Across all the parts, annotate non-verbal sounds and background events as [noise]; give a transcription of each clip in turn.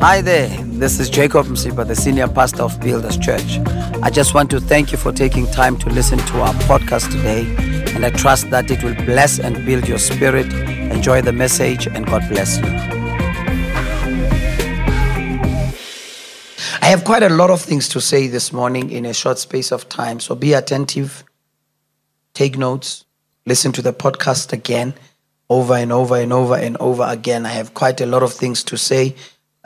Hi there, this is Jacob Msipha, the senior pastor of Builders Church. I just want to thank you for taking time to listen to our podcast today, and I trust that it will bless and build your spirit. Enjoy the message, and God bless you. I have quite a lot of things to say this morning in a short space of time, so be attentive, take notes, listen to the podcast again, over and over and over and over again. I have quite a lot of things to say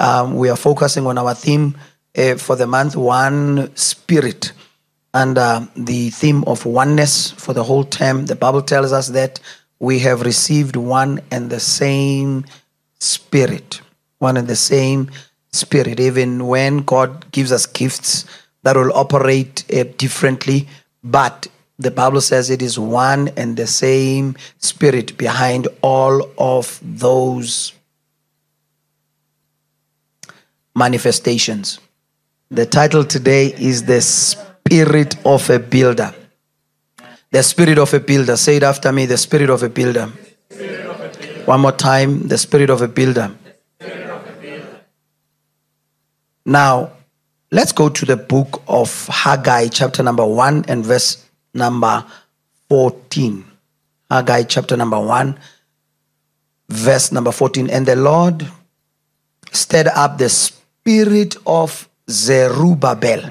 um, we are focusing on our theme uh, for the month, One Spirit, and uh, the theme of oneness for the whole term. The Bible tells us that we have received one and the same Spirit, one and the same Spirit. Even when God gives us gifts that will operate uh, differently, but the Bible says it is one and the same Spirit behind all of those manifestations. The title today is The Spirit of a Builder. The Spirit of a Builder. Say it after me The Spirit of a Builder. One more time The Spirit of a Builder. Now, let's go to the book of Haggai, chapter number 1 and verse number 14. Haggai, chapter number 1, verse number 14. And the Lord stirred up the spirit of Zerubbabel,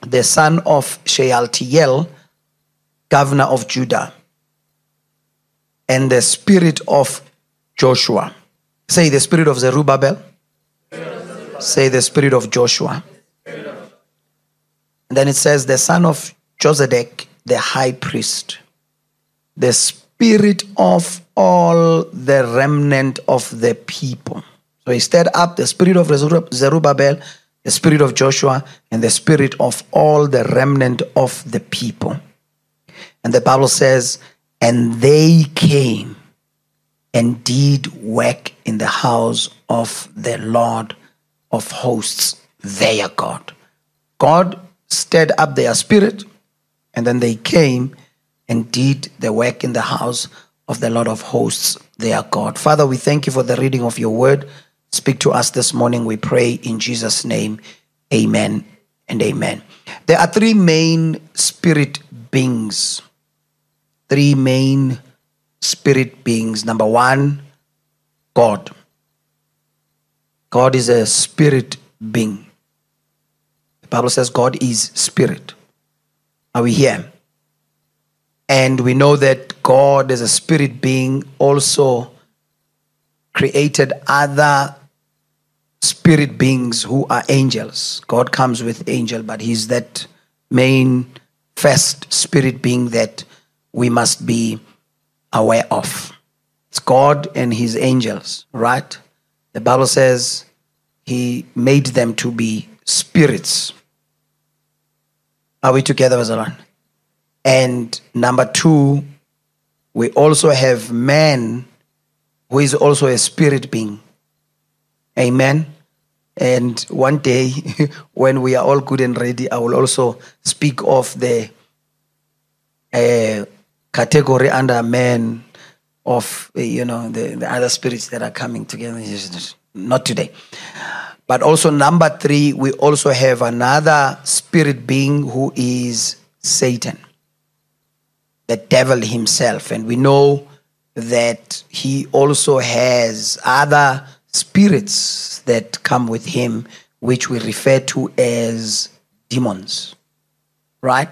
the son of Shealtiel, governor of Judah, and the spirit of Joshua. Say the spirit of Zerubbabel. Say the spirit of Joshua. And then it says the son of Josedek, the high priest, the spirit of all the remnant of the people. So he stirred up the spirit of Zerubbabel, the spirit of Joshua, and the spirit of all the remnant of the people. And the Bible says, and they came and did work in the house of the Lord of hosts, their God. God stirred up their spirit, and then they came and did the work in the house of the Lord of hosts, their God. Father, we thank you for the reading of your word. Speak to us this morning, we pray in Jesus' name. Amen and amen. There are three main spirit beings. Three main spirit beings. Number one, God. God is a spirit being. The Bible says God is spirit. Are we here? And we know that God, as a spirit being, also created other spirit beings who are angels. God comes with angel, but he's that main first spirit being that we must be aware of. It's God and his angels, right? The Bible says he made them to be spirits. Are we together, Azalon? And number two, we also have man who is also a spirit being. Amen. And one day, [laughs] when we are all good and ready, I will also speak of the uh, category under man of, uh, you know, the, the other spirits that are coming together. Not today. But also, number three, we also have another spirit being who is Satan, the devil himself. And we know that he also has other spirits that come with him, which we refer to as demons, right?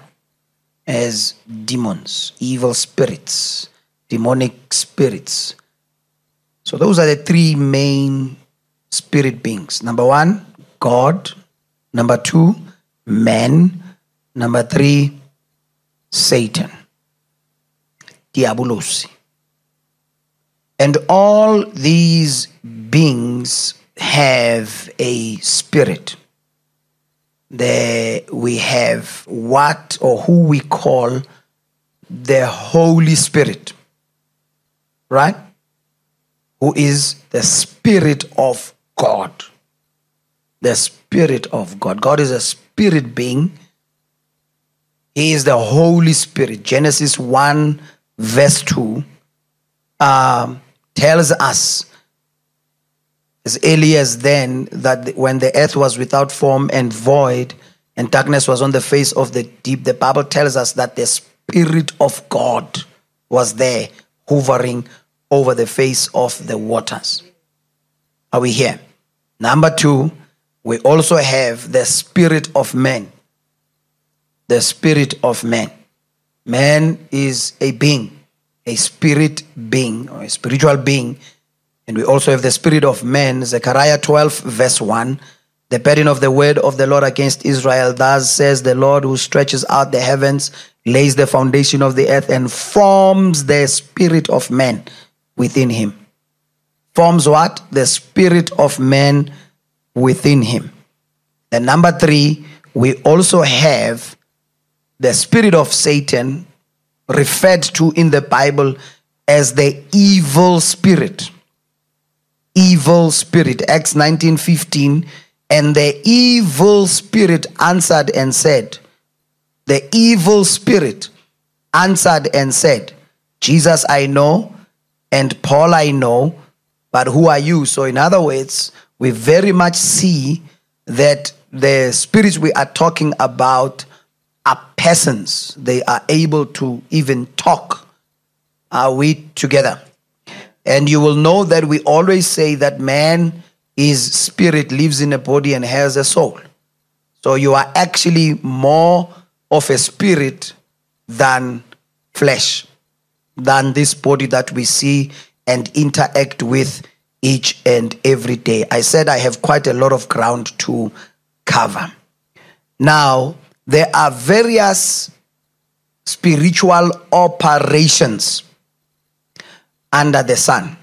As demons, evil spirits, demonic spirits. So, those are the three main spirit beings. Number one, God. Number two, man. Number three, Satan. Diabolos. And all these beings have a spirit. There we have what or who we call the Holy Spirit, right? Who is the Spirit of God. The Spirit of God. God is a spirit being. He is the Holy Spirit. Genesis 1, verse 2. Um, tells us as early as then that when the earth was without form and void and darkness was on the face of the deep, the Bible tells us that the Spirit of God was there hovering over the face of the waters. Are we here? Number two, we also have the Spirit of man. The Spirit of man. Man is a being, a spirit being, or a spiritual being and we also have the spirit of man, Zechariah 12, verse 1. The burden of the word of the Lord against Israel. Thus says the Lord who stretches out the heavens, lays the foundation of the earth, and forms the spirit of man within him. Forms what? The spirit of man within him. And number three, we also have the spirit of Satan, referred to in the Bible as the evil spirit evil spirit. Acts 19 15. And the evil spirit answered and said, The evil spirit answered and said, Jesus I know, and Paul I know, but who are you? So, in other words, we very much see that the spirits we are talking about persons. They are able to even talk. Are we together? And you will know that we always say that man is spirit, lives in a body, and has a soul. So you are actually more of a spirit than flesh, than this body that we see and interact with each and every day. I said I have quite a lot of ground to cover. Now, there are various spiritual operations under the sun.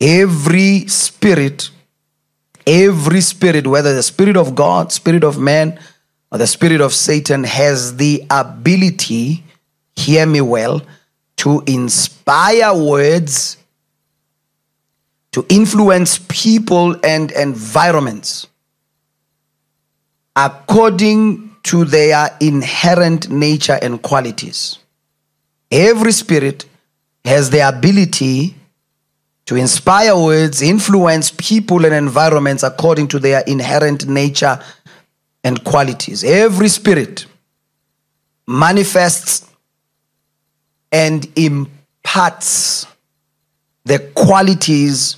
Every spirit, every spirit, whether the spirit of God, spirit of man, or the spirit of Satan, has the ability, hear me well, to inspire words, to influence people and environments according to their inherent nature and qualities. Every spirit has the ability to inspire words, influence people and environments according to their inherent nature and qualities. Every spirit manifests and imparts the qualities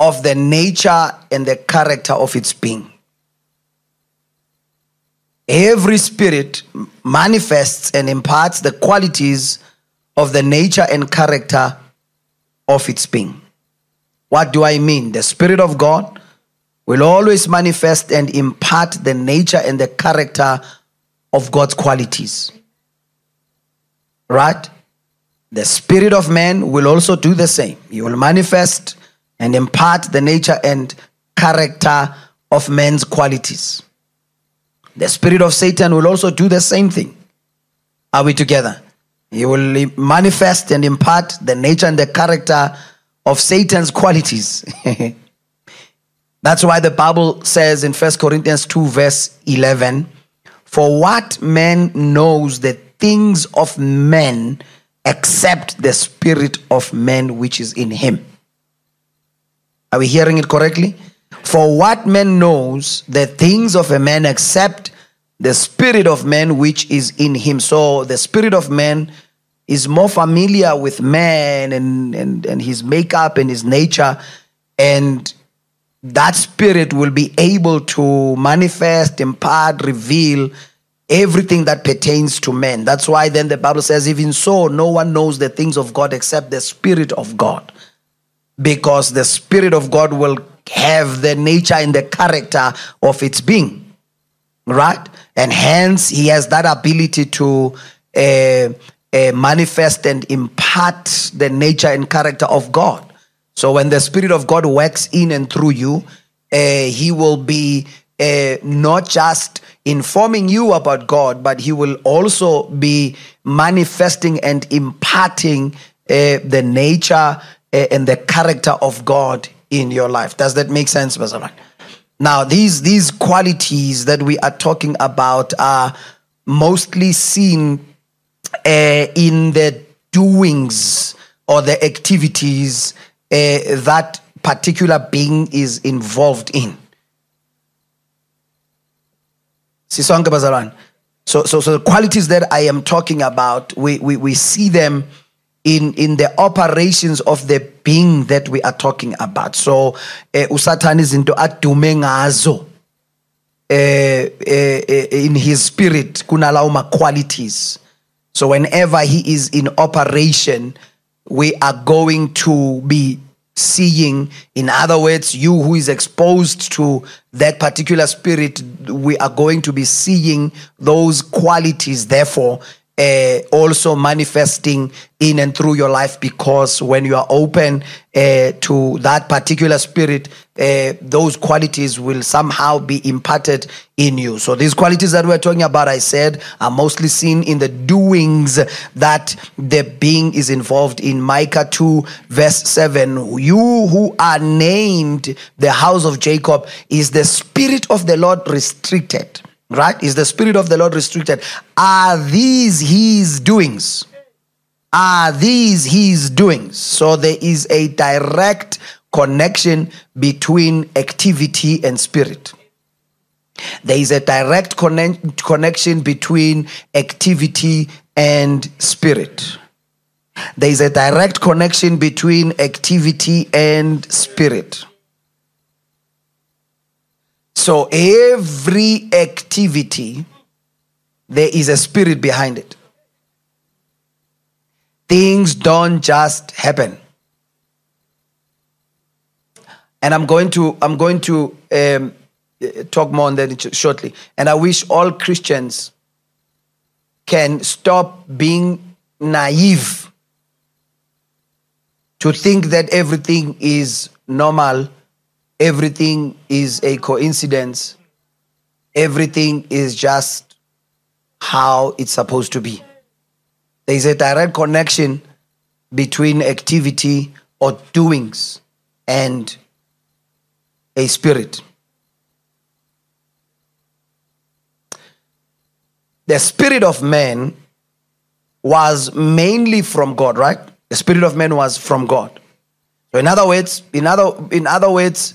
of the nature and the character of its being. Every spirit manifests and imparts the qualities of the nature and character of its being. What do I mean? The Spirit of God will always manifest and impart the nature and the character of God's qualities. Right? The Spirit of man will also do the same. He will manifest and impart the nature and character of man's qualities. The Spirit of Satan will also do the same thing. Are we together? He will manifest and impart the nature and the character of Satan's qualities. [laughs] That's why the Bible says in 1 Corinthians 2, verse 11 For what man knows the things of men except the spirit of man which is in him? Are we hearing it correctly? For what man knows the things of a man except the spirit of man which is in him. So the spirit of man is more familiar with man and, and, and his makeup and his nature. And that spirit will be able to manifest, impart, reveal everything that pertains to man. That's why then the Bible says, even so, no one knows the things of God except the Spirit of God. Because the Spirit of God will have the nature and the character of its being right? And hence, he has that ability to uh, uh, manifest and impart the nature and character of God. So when the Spirit of God works in and through you, uh, he will be uh, not just informing you about God, but he will also be manifesting and imparting uh, the nature uh, and the character of God in your life. Does that make sense, Pastor? Now, these, these qualities that we are talking about are mostly seen uh, in the doings or the activities uh, that particular being is involved in. So, so, so the qualities that I am talking about, we, we, we see them in, in the operations of the being that we are talking about. So, eh, usathana izinto adume ngazo eh, eh, in his spirit kunalawo ma qualities. So whenever he is in operation, we are going to be seeing in other words you who is exposed to that particular spirit we are going to be seeing those qualities therefore uh, also manifesting in and through your life because when you are open uh, to that particular spirit, uh, those qualities will somehow be imparted in you. So, these qualities that we're talking about, I said, are mostly seen in the doings that the being is involved in. Micah 2, verse 7 You who are named the house of Jacob, is the spirit of the Lord restricted? Right? Is the Spirit of the Lord restricted? Are these His doings? Are these His doings? So there is a direct connection between activity and spirit. There is a direct connect, connection between activity and spirit. There is a direct connection between activity and spirit. So every activity, there is a spirit behind it. Things don't just happen. And I'm going to I'm going to um, talk more on that shortly. And I wish all Christians can stop being naive to think that everything is normal everything is a coincidence, everything is just how it's supposed to be. There is a direct connection between activity or doings and a spirit. The spirit of man was mainly from God, right? The spirit of man was from God. So in other words, in other in other words,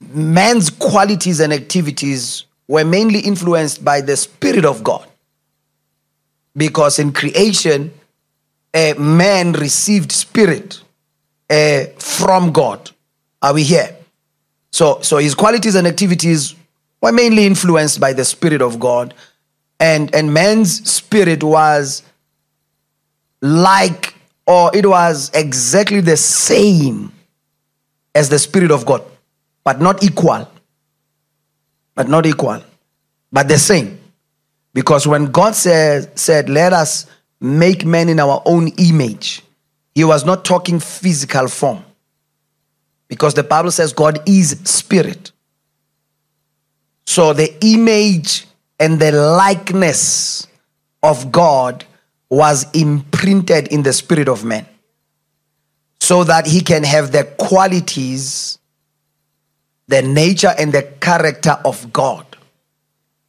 man's qualities and activities were mainly influenced by the Spirit of God. Because in creation, a man received spirit uh, from God. Are we here? So, so his qualities and activities were mainly influenced by the Spirit of God. And, and man's spirit was like, or it was exactly the same as the Spirit of God but not equal. But not equal, but the same. Because when God said, said, Let us make man in our own image, he was not talking physical form. Because the Bible says God is spirit. So the image and the likeness of God was imprinted in the spirit of man so that he can have the qualities the nature and the character of God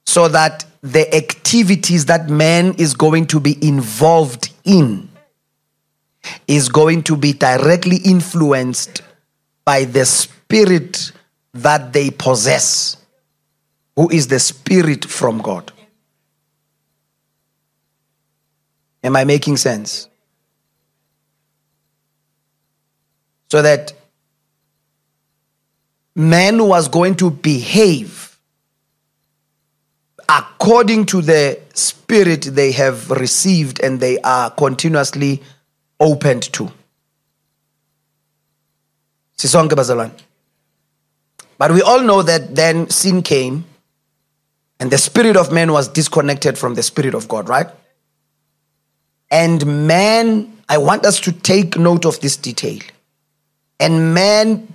so that the activities that man is going to be involved in is going to be directly influenced by the spirit that they possess, who is the spirit from God. Am I making sense? So that man was going to behave according to the spirit they have received and they are continuously opened to. But we all know that then sin came and the spirit of man was disconnected from the spirit of God, right? And man, I want us to take note of this detail. And man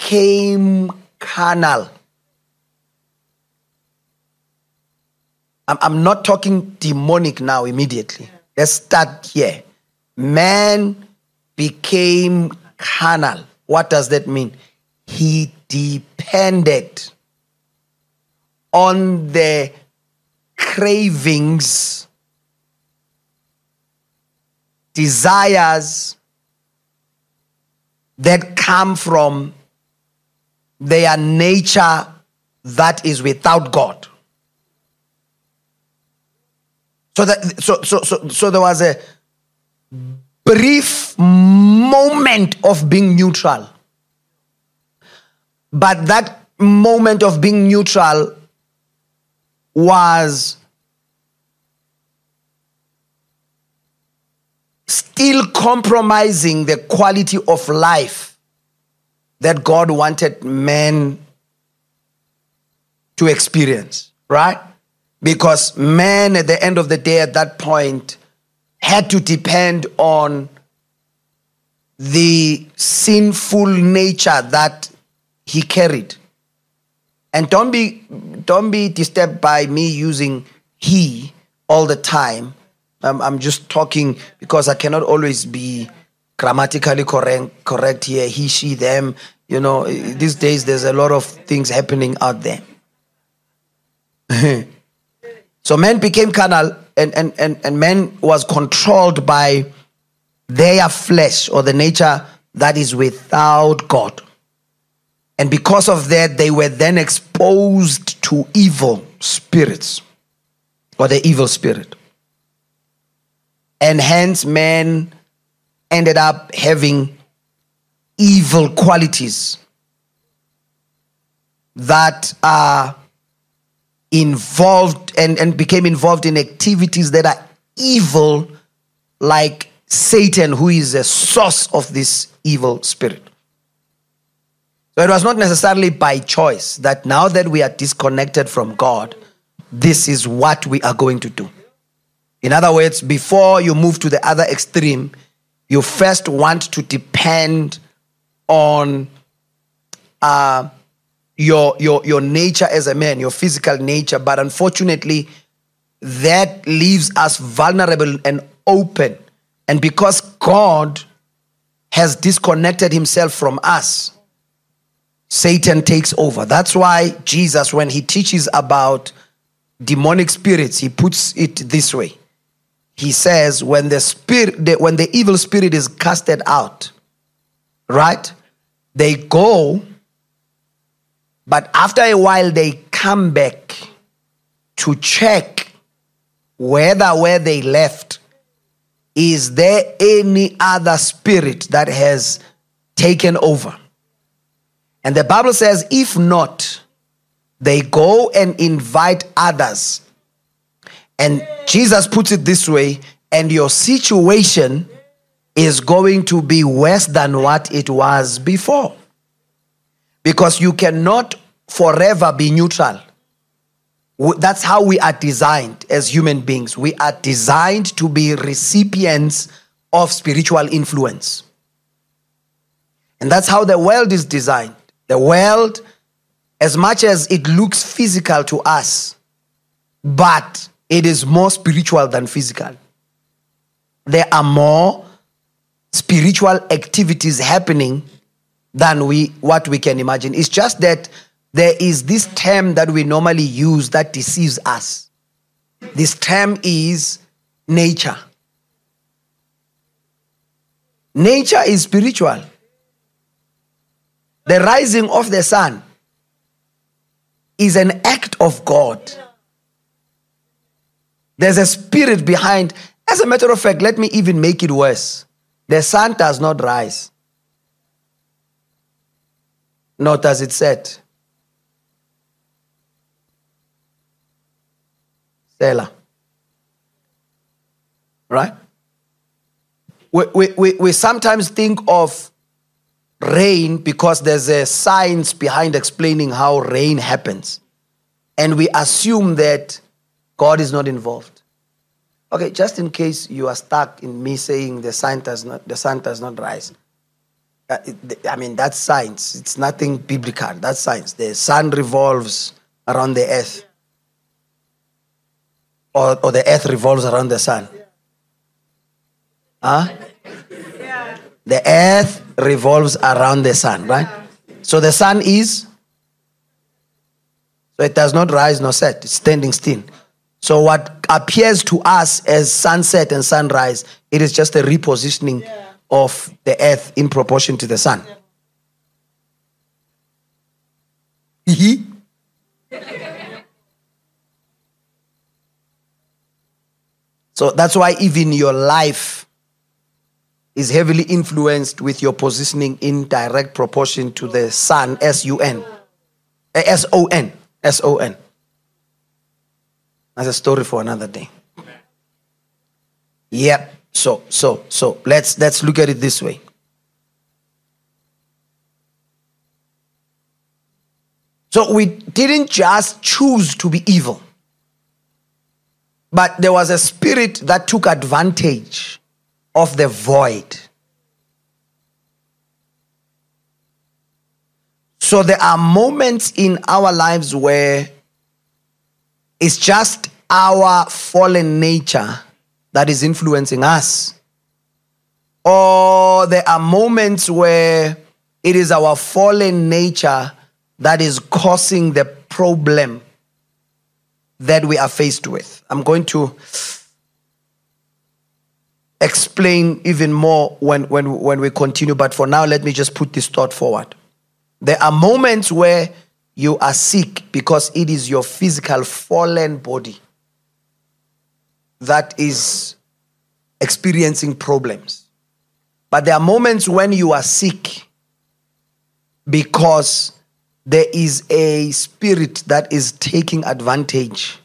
became carnal. I'm, I'm not talking demonic now immediately. Let's start here. Man became carnal. What does that mean? He depended on the cravings, desires, that come from their nature that is without God. So that so so so, so there was a brief moment of being neutral. But that moment of being neutral was still compromising the quality of life that God wanted man to experience, right? Because man, at the end of the day, at that point, had to depend on the sinful nature that he carried. And don't be don't be disturbed by me using he all the time. I'm, I'm just talking because I cannot always be grammatically correct correct here. He, she, them. You know, these days there's a lot of things happening out there. [laughs] so man became carnal and, and, and, and man was controlled by their flesh or the nature that is without God. And because of that, they were then exposed to evil spirits or the evil spirit. And hence, man ended up having evil qualities that are involved and, and became involved in activities that are evil, like Satan, who is a source of this evil spirit. So it was not necessarily by choice that now that we are disconnected from God, this is what we are going to do. In other words, before you move to the other extreme, you first want to depend on uh, your, your, your nature as a man, your physical nature. But unfortunately, that leaves us vulnerable and open and because God has disconnected himself from us, Satan takes over. That's why Jesus, when he teaches about demonic spirits, he puts it this way. He says, when the spirit, the, when the evil spirit is casted out, right? They go, but after a while they come back to check whether where they left is there any other spirit that has taken over? And the Bible says, if not, they go and invite others. And Jesus puts it this way, and your situation is going to be worse than what it was before. Because you cannot forever be neutral. That's how we are designed as human beings. We are designed to be recipients of spiritual influence. And that's how the world is designed. The world, as much as it looks physical to us, but it is more spiritual than physical. There are more spiritual activities happening than we what we can imagine. It's just that there is this term that we normally use that deceives us. This term is nature. Nature is spiritual. The rising of the sun is an act of God. There's a spirit behind. As a matter of fact, let me even make it worse. The sun does not rise, nor does it set. Selah. Right? We, we, we, we sometimes think of rain because there's a science behind explaining how rain happens. And we assume that God is not involved. Okay, just in case you are stuck in me saying the sun does not, the sun does not rise. Uh, I mean, that's science. It's nothing biblical. That's science. The sun revolves around the earth or, or the earth revolves around the sun? Huh? The earth revolves around the sun, right? Yeah. So the sun is, so it does not rise nor set, it's standing still. So, what appears to us as sunset and sunrise, it is just a repositioning yeah. of the earth in proportion to the sun. Yeah. [laughs] so, that's why even your life is heavily influenced with your positioning in direct proportion to the sun, S U N, eh, S O N, S O N. That's a story for another day. Yep. So so so let's let's look at it this way. So we didn't just choose to be evil. But there was a spirit that took advantage of the void. So there are moments in our lives where it's just our fallen nature that is influencing us. Or there are moments where it is our fallen nature that is causing the problem that we are faced with. I'm going to explain even more when, when, when we continue, but for now, let me just put this thought forward. There are moments where you are sick because it is your physical fallen body that is experiencing problems. But there are moments when you are sick because there is a spirit that is taking advantage.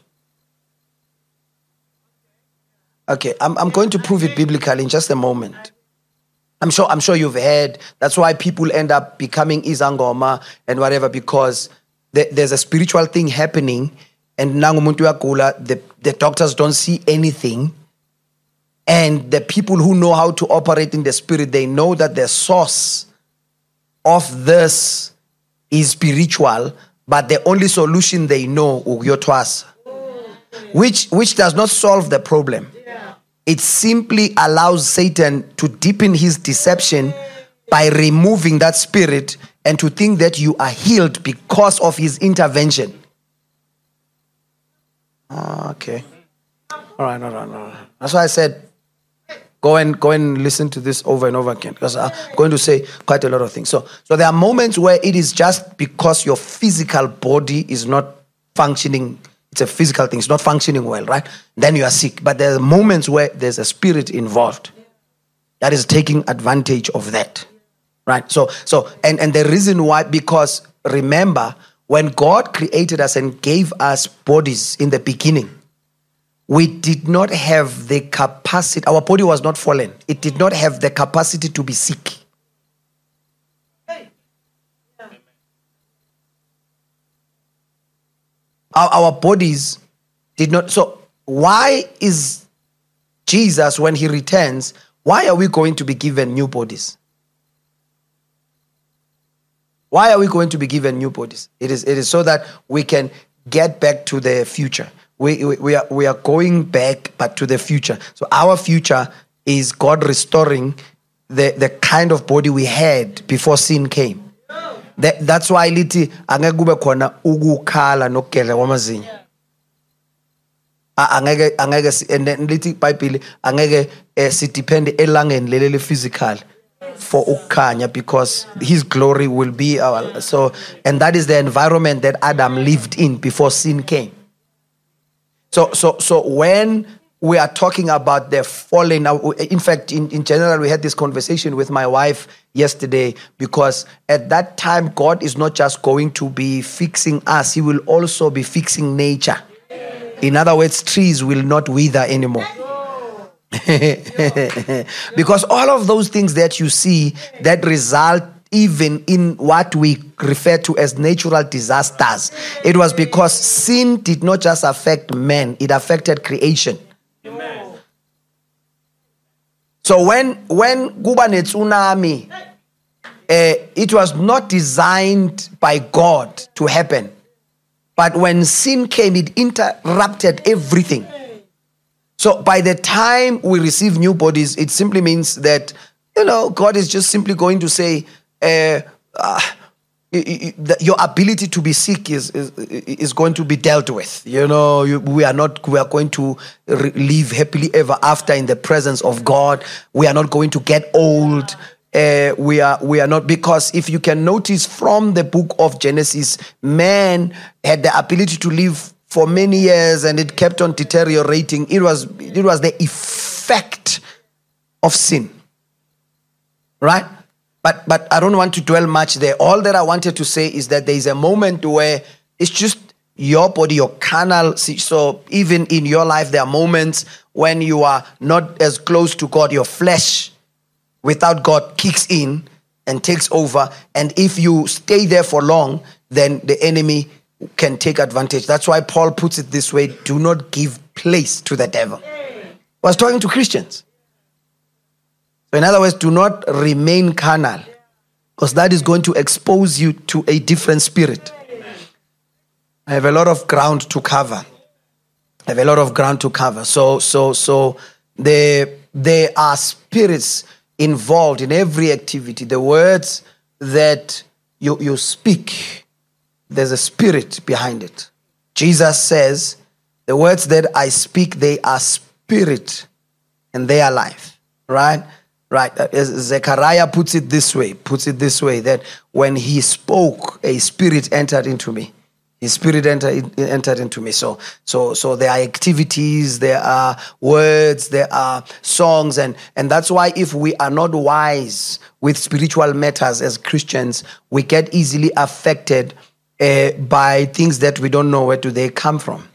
Okay, I'm, I'm going to prove it biblically in just a moment. I'm sure I'm sure you've heard. That's why people end up becoming izangoma and whatever because there's a spiritual thing happening, and nangumuntu the the doctors don't see anything, and the people who know how to operate in the spirit they know that the source of this is spiritual, but the only solution they know is which which does not solve the problem. It simply allows Satan to deepen his deception by removing that spirit and to think that you are healed because of his intervention. Ah, okay. All right, all right, all right. That's why I said Go and go and listen to this over and over again because I'm going to say quite a lot of things. So, so there are moments where it is just because your physical body is not functioning. It's a physical thing. It's not functioning well, right? Then you are sick. But there are moments where there's a spirit involved that is taking advantage of that, right? So, so and and the reason why because remember when God created us and gave us bodies in the beginning we did not have the capacity, our body was not fallen. It did not have the capacity to be sick. Our, our bodies did not. So, why is Jesus, when he returns, why are we going to be given new bodies? Why are we going to be given new bodies? It is, it is so that we can get back to the future we, we, we, are, we are going back, but to the future. So our future is God restoring the, the kind of body we had before sin came. That, that's why lithi angeke kube khona ukukhala nokugedla kwamazinyo. Angeke angeke and then lithi iBhayibheli angeke eh, sidepende elangeni leli physical for ukukhanya because his glory will be our so and that is the environment that Adam lived in before sin came. So, so, so when we are talking about the fallen, in fact, in, in general, we had this conversation with my wife yesterday because at that time, God is not just going to be fixing us, He will also be fixing nature. In other words, trees will not wither anymore. [laughs] because all of those things that you see that result even in what we refer to as natural disasters. It was because sin did not just affect men, it affected creation. Amen. So when when kuba tsunami, uh, it was not designed by God to happen. But when sin came, it interrupted everything. So by the time we receive new bodies, it simply means that, you know, God is just simply going to say, uh, uh, your ability to be sick is, is, is going to be dealt with. You know, you, we are not we are going to live happily ever after in the presence of God. We are not going to get old. uh, we are we are not because if you can notice from the book of Genesis, man had the ability to live for many years and it kept on deteriorating. It was it was the effect of sin. Right? But but I don't want to dwell much there. All that I wanted to say is that there is a moment where it's just your body, your carnal. So even in your life, there are moments when you are not as close to God, your flesh without God kicks in and takes over. And if you stay there for long, then the enemy can take advantage. That's why Paul puts it this way do not give place to the devil. Was talking to Christians. In other words, do not remain carnal because that is going to expose you to a different spirit. I have a lot of ground to cover. I have a lot of ground to cover. So, so, so there, there are spirits involved in every activity. The words that you, you speak, there's a spirit behind it. Jesus says, The words that I speak, they are spirit and they are life. Right? Right. Zechariah puts it this way, puts it this way that when he spoke, a spirit entered into me. His spirit entered, entered into me. So, so, so there are activities, there are words, there are songs, and, and that's why if we are not wise with spiritual matters as Christians, we get easily affected uh, by things that we don't know where do they come from.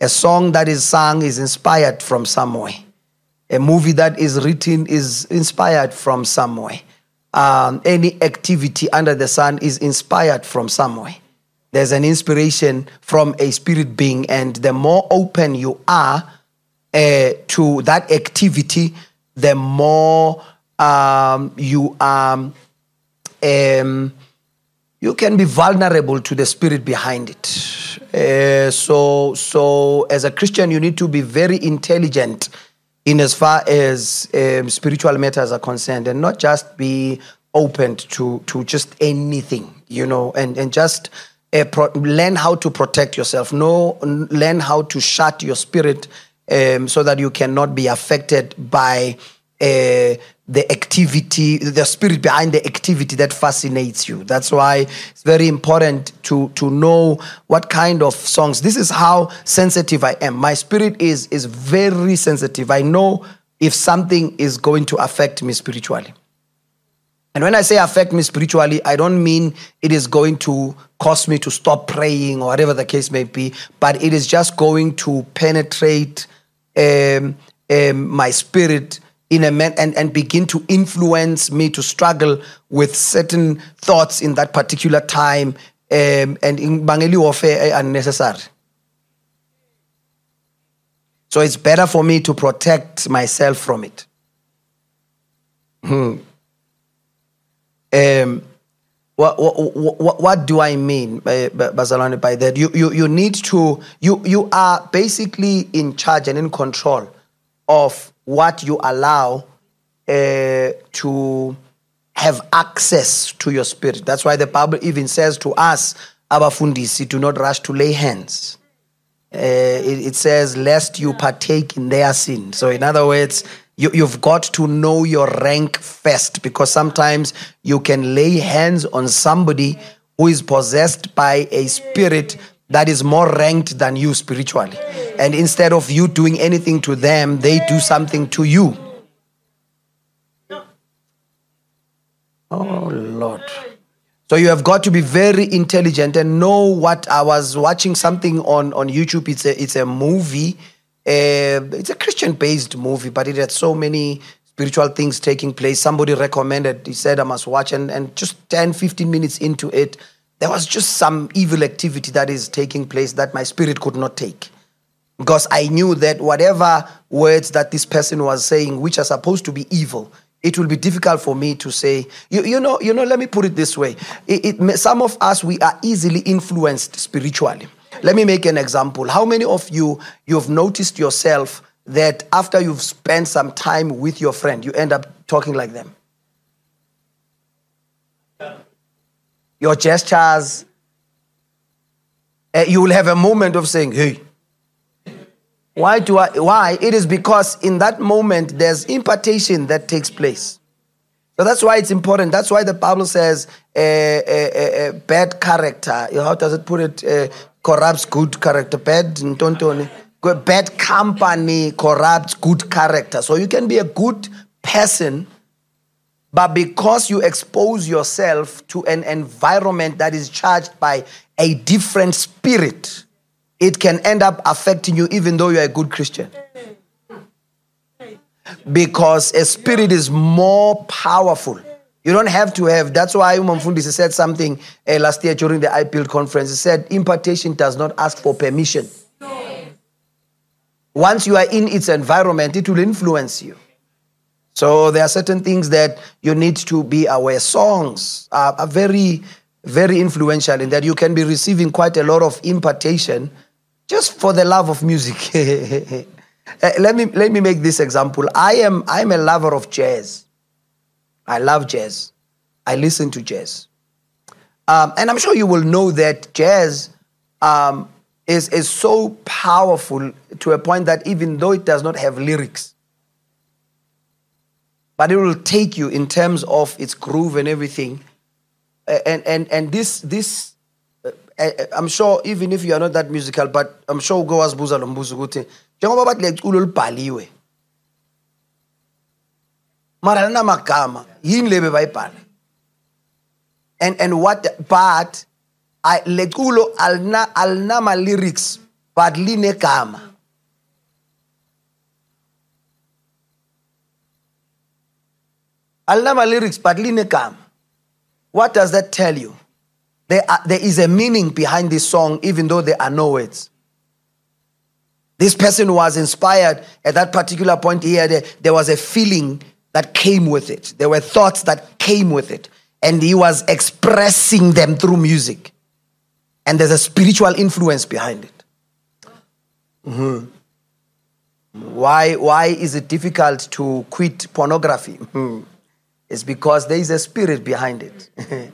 A song that is sung is inspired from somewhere. A movie that is written is inspired from somewhere. Um, any activity under the sun is inspired from somewhere there's an inspiration from a spirit being, and the more open you are uh, to that activity, the more um, you are. Um, you can be vulnerable to the spirit behind it. Uh, so, so as a Christian, you need to be very intelligent in as far as um, spiritual matters are concerned, and not just be open to to just anything, you know, and and just uh, pro- learn how to protect yourself. Know, learn how to shut your spirit um, so that you cannot be affected by uh, the activity, the spirit behind the activity that fascinates you. That's why it's very important to to know what kind of songs. This is how sensitive I am. My spirit is is very sensitive. I know if something is going to affect me spiritually. And when I say affect me spiritually, I don't mean it is going to cause me to stop praying or whatever the case may be, but it is just going to penetrate um, um, my spirit in a man and, and begin to influence me to struggle with certain thoughts in that particular time um, and in bangeli warfare unnecessary. So it's better for me to protect myself from it. Hmm. Um, what, what, what, what, do I mean, by, by that? You, you, you need to, you, you are basically in charge and in control of what you allow uh, to have access to your spirit. That's why the Bible even says to us, abafundisi, do not rush to lay hands. Uh, it, it says, lest you partake in their sin. So, in other words, you, you've got to know your rank first because sometimes you can lay hands on somebody who is possessed by a spirit that is more ranked than you spiritually. And instead of you doing anything to them, they do something to you. Oh, Lord. So you have got to be very intelligent and know what I was watching something on, on YouTube. It's a, it's a movie uh, it's a Christian based movie, but it had so many spiritual things taking place. Somebody recommended, he said, I must watch. And, and just 10, 15 minutes into it, there was just some evil activity that is taking place that my spirit could not take. Because I knew that whatever words that this person was saying, which are supposed to be evil, it will be difficult for me to say. You, you know, you know. Let me put it this way: it, it, some of us we are easily influenced spiritually. Let me make an example. How many of you you've noticed yourself that after you've spent some time with your friend, you end up talking like them? Your gestures, uh, you will have a moment of saying, "Hey." Why do I why? It is because in that moment there's impartation that takes place. So that's why it's important. That's why the Bible says a, a, a bad character, how does it put it, uh, corrupts good character. Bad, bad company corrupts good character. So you can be a good person, but because you expose yourself to an environment that is charged by a different spirit, it can end up affecting you even though you're a good Christian because a spirit is more powerful. You don't have to have. That's why Umamfundisi said something uh, last year during the I Build conference. He said, impartation does not ask for permission. Once you are in its environment, it will influence you. So there are certain things that you need to be aware. Songs are, are very, very influential in that you can be receiving quite a lot of impartation just for the love of music. Uh, [laughs] let me let me make this example. I am I'm a lover of jazz. I love jazz. I listen to jazz, um, and I'm sure you will know that jazz um, is is so powerful to a point that even though it does not have lyrics, but it will take you in terms of its groove and everything. And and and this this uh, I'm sure even if you are not that musical, but I'm sure go as buza lo njengoba bathi leculo libhaliwe mara linamagama yini and and what but i leculo alina alinama lyrics but linegama alinama lyrics but linegama what does that tell you there, are, there is a meaning behind this song even though there are no words this person was inspired at that particular point here. There was a feeling that came with it, there were thoughts that came with it, and he was expressing them through music. And there's a spiritual influence behind it. Mm-hmm. Why, why is it difficult to quit pornography? Mm-hmm. It's because there is a spirit behind it. [laughs]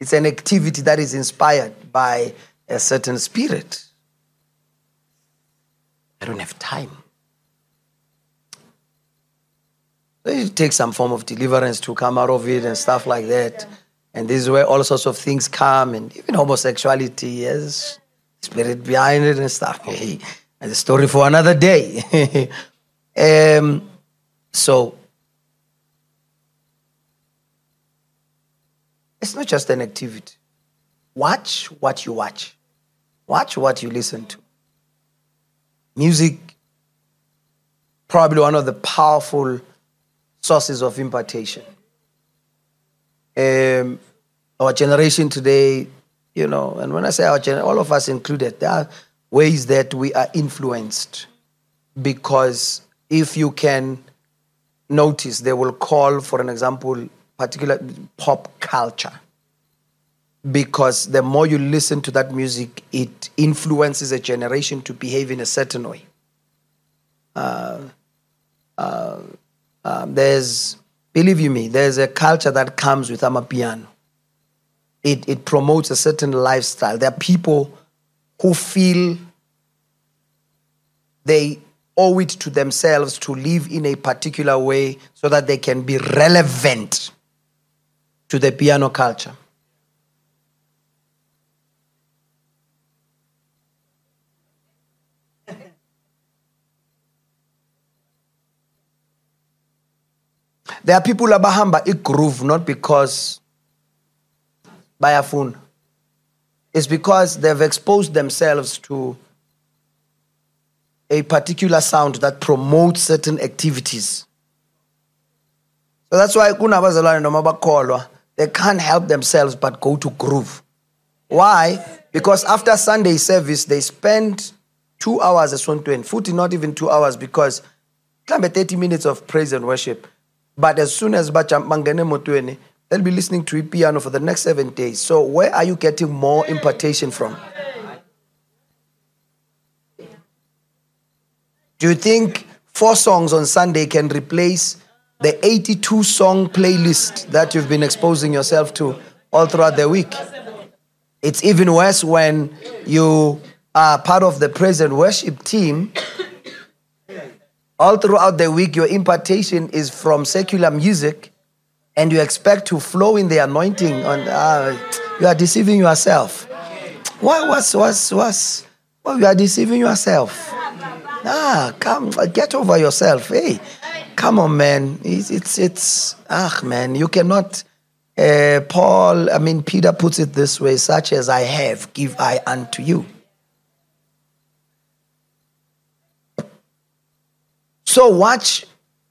it's an activity that is inspired by a certain spirit. I don't have time. So it takes some form of deliverance to come out of it and stuff like that. And this is where all sorts of things come, and even homosexuality has spirit behind it and stuff. [laughs] and the story for another day. [laughs] um, so it's not just an activity. Watch what you watch. Watch what you listen to. Music, probably one of the powerful sources of impartation. Um, our generation today, you know, and when I say our generation, all of us included, there are ways that we are influenced because if you can notice, they will call, for an example, particular pop culture because the more you listen to that music, it influences a generation to behave in a certain way. Uh, uh, um, there's, believe you me, there's a culture that comes with Amapiano. It, it promotes a certain lifestyle. There are people who feel they owe it to themselves to live in a particular way so that they can be relevant to the piano culture. There are people abahamba groove not because bayafuna. It's because they've exposed themselves to a particular sound that promotes certain activities. So that's why kunabazalwane noma bakholwa they can't help themselves but go to groove. Why? Because after Sunday service they spend 2 hours esontweni futhi not even 2 hours because mhlambe 30 minutes of praise and worship but as soon as bangene motweni, they'll be listening to piano for the next seven days. So where are you getting more impartation from? Do you think four songs on Sunday can replace the 82 song playlist that you've been exposing yourself to all throughout the week? It's even worse when you are part of the praise and worship team. All throughout the week, your impartation is from secular music, and you expect to flow in the anointing on uh, you are deceiving yourself. What what's what's what's well, you are deceiving yourself. Ah come get over yourself. Hey come on man it's it's, it's ah man you cannot uh, paul i mean peter puts it this way such as i have give i unto you so watch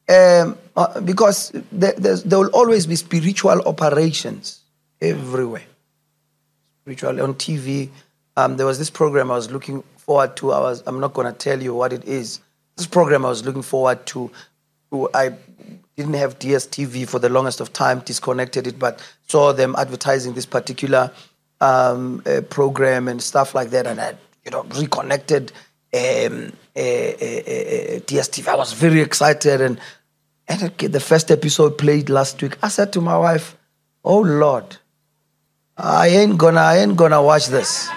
um, uh, because there, there will always be spiritual operations everywhere. Spiritual on TV. Um, there was this program I was looking forward to. I was. I'm not going to tell you what it is. This program I was looking forward to. I didn't have DSTV for the longest of time. Disconnected it, but saw them advertising this particular um, uh, program and stuff like that, and I, you know, reconnected um, uh, uh, DSTV. I was very excited, and and the first episode played last week. I said to my wife, "Oh Lord, I ain't gonna, I ain't gonna watch this."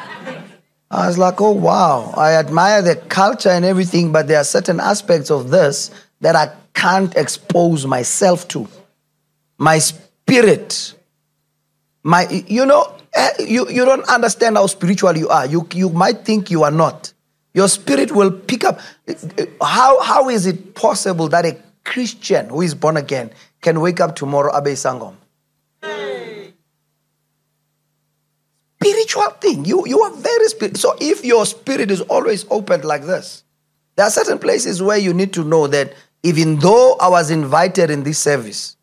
I was like, "Oh wow, I admire the culture and everything, but there are certain aspects of this that I can't expose myself to. My spirit, my, you know, eh, you you don't understand how spiritual you are. You you might think you are not." Your spirit will pick up. How, how is it possible that a Christian who is born again can wake up tomorrow Abe Sangom? Spiritual thing. You, you are very spiritual. So if your spirit is always opened like this, there are certain places where you need to know that even though I was invited in this service,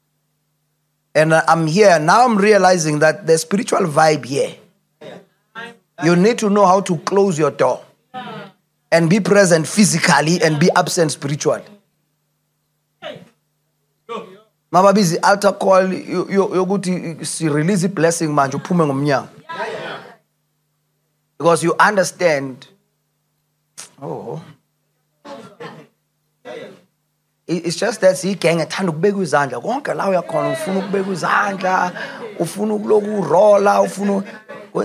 and I'm here, now I'm realizing that the spiritual vibe here. You need to know how to close your door and be present physically and be absent spiritually. mababizi altar call yokuthi si release blessing manje uphume ngomnyango because you understand oh it's just that siyigenge ethanda ukubeka izandla. Konke la uyakhona ufuna ukubeka izandla ufuna ukuloku urola ufuna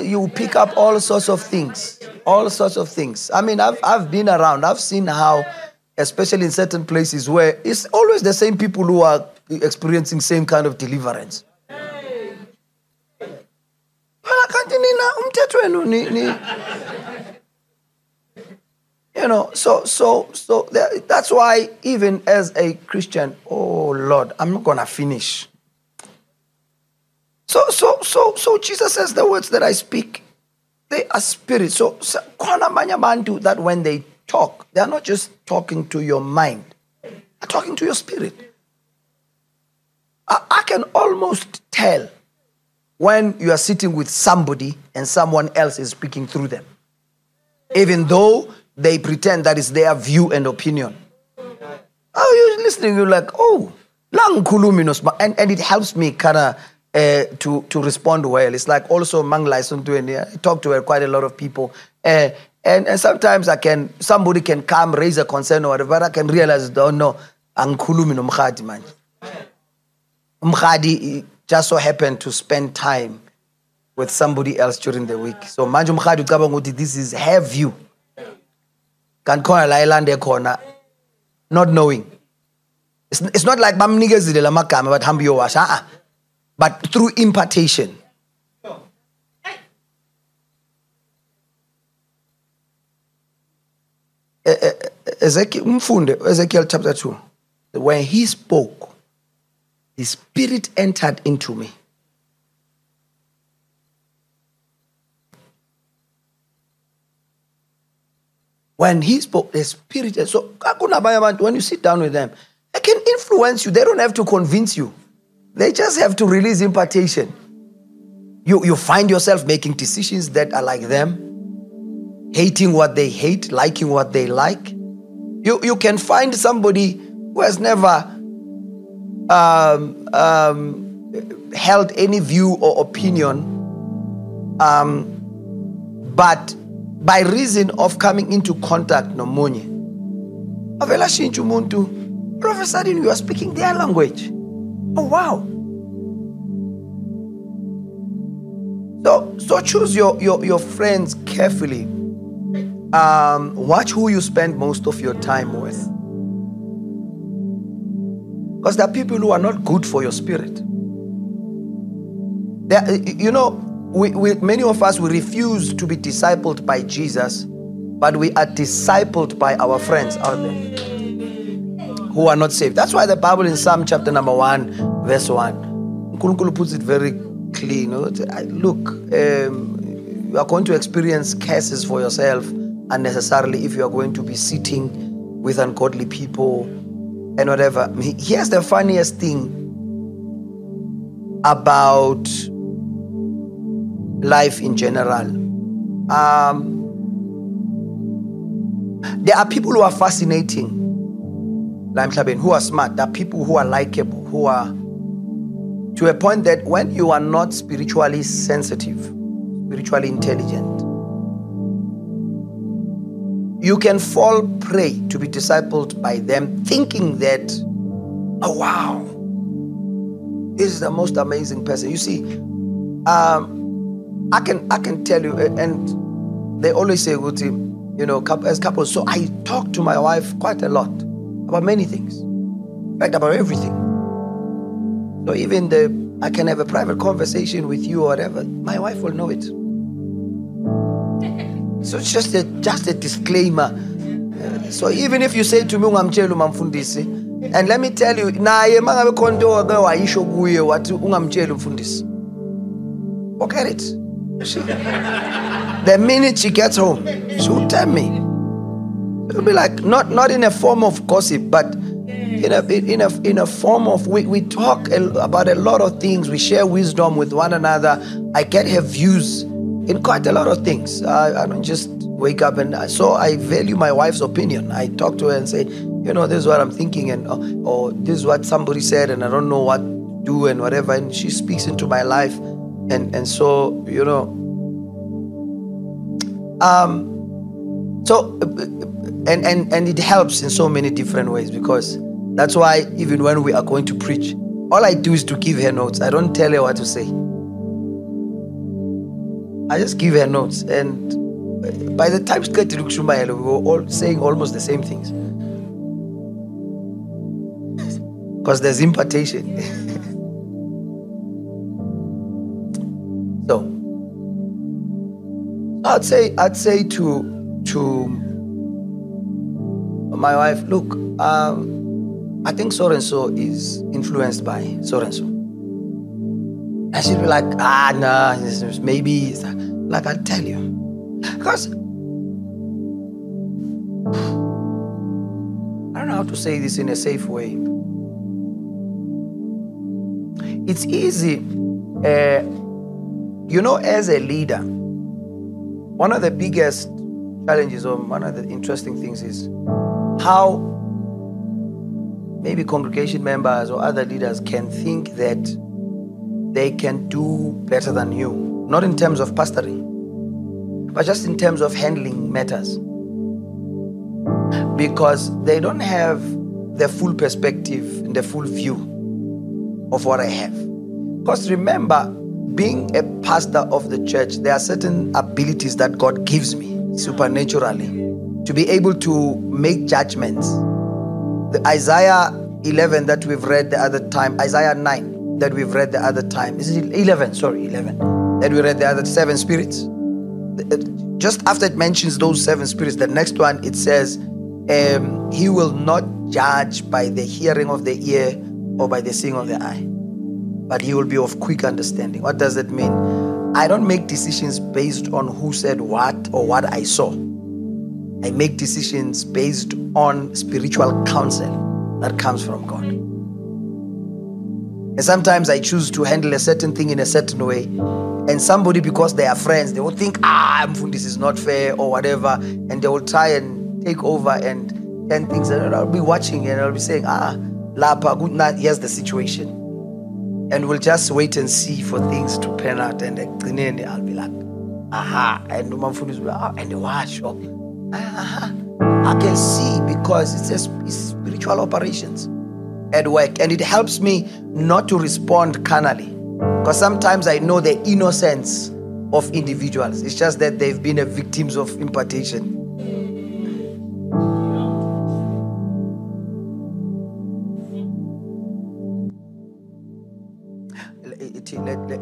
you pick up all sorts of things all sorts of things. I mean i've, I've been around i've seen how especially in certain places where it's always the same people who are experiencing same kind of deliverance you know so so so that's why even as a christian oh lord i'm not gonna finish. So so so so jesus says the words that i speak they are spirit. So that when they talk they are not just talking to your mind. They're talking to your spirit. I, I can almost tell when you are sitting with somebody and someone else is speaking through them. Even though they pretend that is their view and opinion. Oh, you're listening, you're like, oh, lang and, and it helps me kind of uh, to, to respond well. It's like also mang to and I talk to quite a lot of people. Uh, and, and sometimes I can, somebody can come, raise a concern or whatever, I can realize, oh no, angikhulumi nomkhadi man. Umkhadi just so happened to spend time with somebody else during the week. So manje umkhadi ucabanga this is her view kanti khona la elande khona not knowing. It's, it's not like bam bamnikezile lamagama bathi hamba uyowasha uh-uh. but through impartation. Ezekiel, umfunde Ezekiel chapter 2 when he spoke the spirit entered into me When he spoke, the spirit. So, when you sit down with them, they can influence you. They don't have to convince you. They just have to release impartation. You, you find yourself making decisions that are like them, hating what they hate, liking what they like. You, you can find somebody who has never um, um, held any view or opinion, um, but by reason of coming into contact nomunye. Avela shintsha umuntu all of a sudden you are speaking their language. Oh wow. So so choose your your, your friends carefully. Um, watch who you spend most of your time with. Because there are people who are not good for your spirit. There, you know, we, we, many of us, we refuse to be discipled by Jesus, but we are discipled by our friends out there who are not saved. That's why the Bible in Psalm chapter number 1, verse 1, Nkulunkulu puts it very clean. Look, um, you are going to experience curses for yourself unnecessarily if you are going to be sitting with ungodly people and whatever. Here's the funniest thing about life in general. Um, there are people who are fascinating, who are smart. There are people who are likable, who are to a point that when you are not spiritually sensitive, spiritually intelligent, you can fall prey to be discipled by them, thinking that, oh wow, this is the most amazing person. You see, um, I can I can tell you, and they always say, "Guti, you know, as couples." So I talk to my wife quite a lot about many things, in fact, about everything. So even the I can have a private conversation with you or whatever. My wife will know it. So it's just a just a disclaimer. Uh, so even if you say to me ungamtshela umfundisi and let me tell you naye mangabe khona into ake wayisho kuye wathi ungamtsheli umfundisi forget it [laughs] the minute she gets home she'll tell me it'll be like not not in a form of gossip but in a in a in a form of we, we talk about a lot of things we share wisdom with one another i get her views in quite a lot of things. I, I don't just wake up and so I value my wife's opinion. I talk to her and say, you know, this is what I'm thinking, and or, this is what somebody said, and I don't know what to do and whatever. And she speaks into my life, and and so you know, um, so and and and it helps in so many different ways because that's why even when we are going to preach, all I do is to give her notes. I don't tell her what to say. I just give her notes. And by the time she got to Shumayela, we were all saying almost the same things. [laughs] Because there's impartation. [laughs] I'd say I'd say to to my wife, look, um, I think so and so is influenced by so and so. And she'd be like, ah, nah, maybe. Like I tell you. Because I don't know how to say this in a safe way. It's easy, uh, you know, as a leader, one of the biggest challenges or one of the interesting things is how maybe congregation members or other leaders can think that they can do better than you. Not in terms of pastoring, but just in terms of handling matters. Because they don't have the full perspective and the full view of what I have. Because remember, being a pastor of the church, there are certain abilities that God gives me supernaturally to be able to make judgments. The Isaiah 11 that we've read the other time, Isaiah 9 that we've read the other time. Is it 11? Sorry, 11. That we read the other seven spirits. Just after it mentions those seven spirits, the next one it says, um, He will not judge by the hearing of the ear or by the seeing of the eye, but He will be of quick understanding. What does that mean? I don't make decisions based on who said what or what I saw. I make decisions based on spiritual counsel that comes from God. And sometimes I choose to handle a certain thing in a certain way. And somebody, because they are friends, they will think, ah, this is not fair or whatever. And they will try and take over and turn things. And I'll be watching and I'll be saying, ah, Lapa, good night, here's the situation. And we'll just wait and see for things to pan out. And then I'll be like, aha. And be like, ah, and watch. Oh, aha. I can see because it's, a, it's spiritual operations at work. And it helps me not to respond carnally. Because sometimes I know the innocence of individuals. It's just that they've been victims of impartation.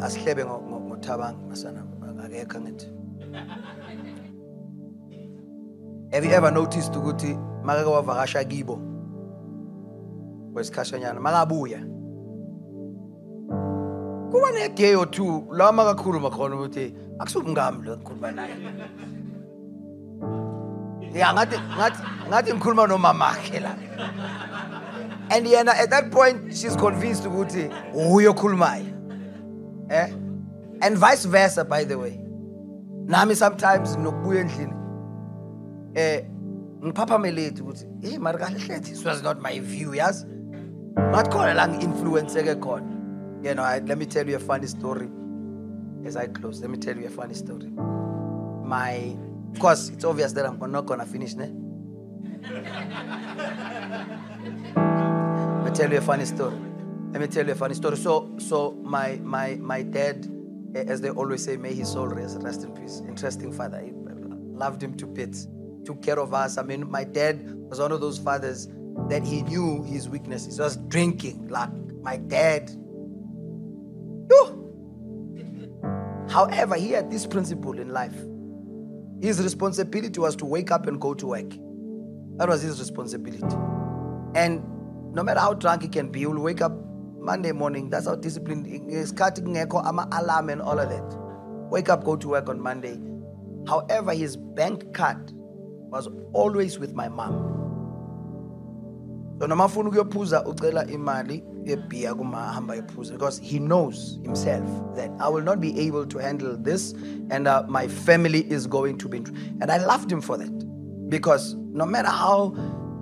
Let, let, let us ihlebe ngo- ngo- ngothabanga masana akekho angithi. Have you ever noticed ukuthi makake wavakasha kibo kwesikhashanyana makabuya? Kuba ne-day or two lawa makakhuluma khona ukuthi akusumngami lo ngikhuluma naye. Ya ngathi ngathi ngathi ngikhuluma nomamakhe la. And yena at that point she's convinced ukuthi uye okhulumayo. Eh? And vice versa by the way. Nami sometimes nginokubuya endlini. Eh ngiphaphameleti ukuthi hey mari kahle hle this was not my view yazi? Ngathi khona la ngi-influenceke khona. You know I, let me tell you a funny story as i close. Let me tell you a funny story. My of course it's obvious that i'm not gonna finish ne? [laughs] Let me tell you a funny story let me tell you a funny story so so my my my dad as they always say may his soul rest rest in peace interesting father he uh, loved him to bits took care of us i mean my dad was one of those fathers that he knew his weaknesses he was drinking like my dad Whew. However, he had this principle in life. His responsibility was to wake up and go to work. That was his responsibility. And no matter how drunk he can be, he will wake up Monday morning. That's how disciplined is. Cutting echo, alarm and all of that. Wake up, go to work on Monday. However, his bank card was always with my mom. So noma afuna ukuyophuza ucela imali because he knows himself that I will not be able to handle this and uh, my family is going to be and I loved him for that because no matter how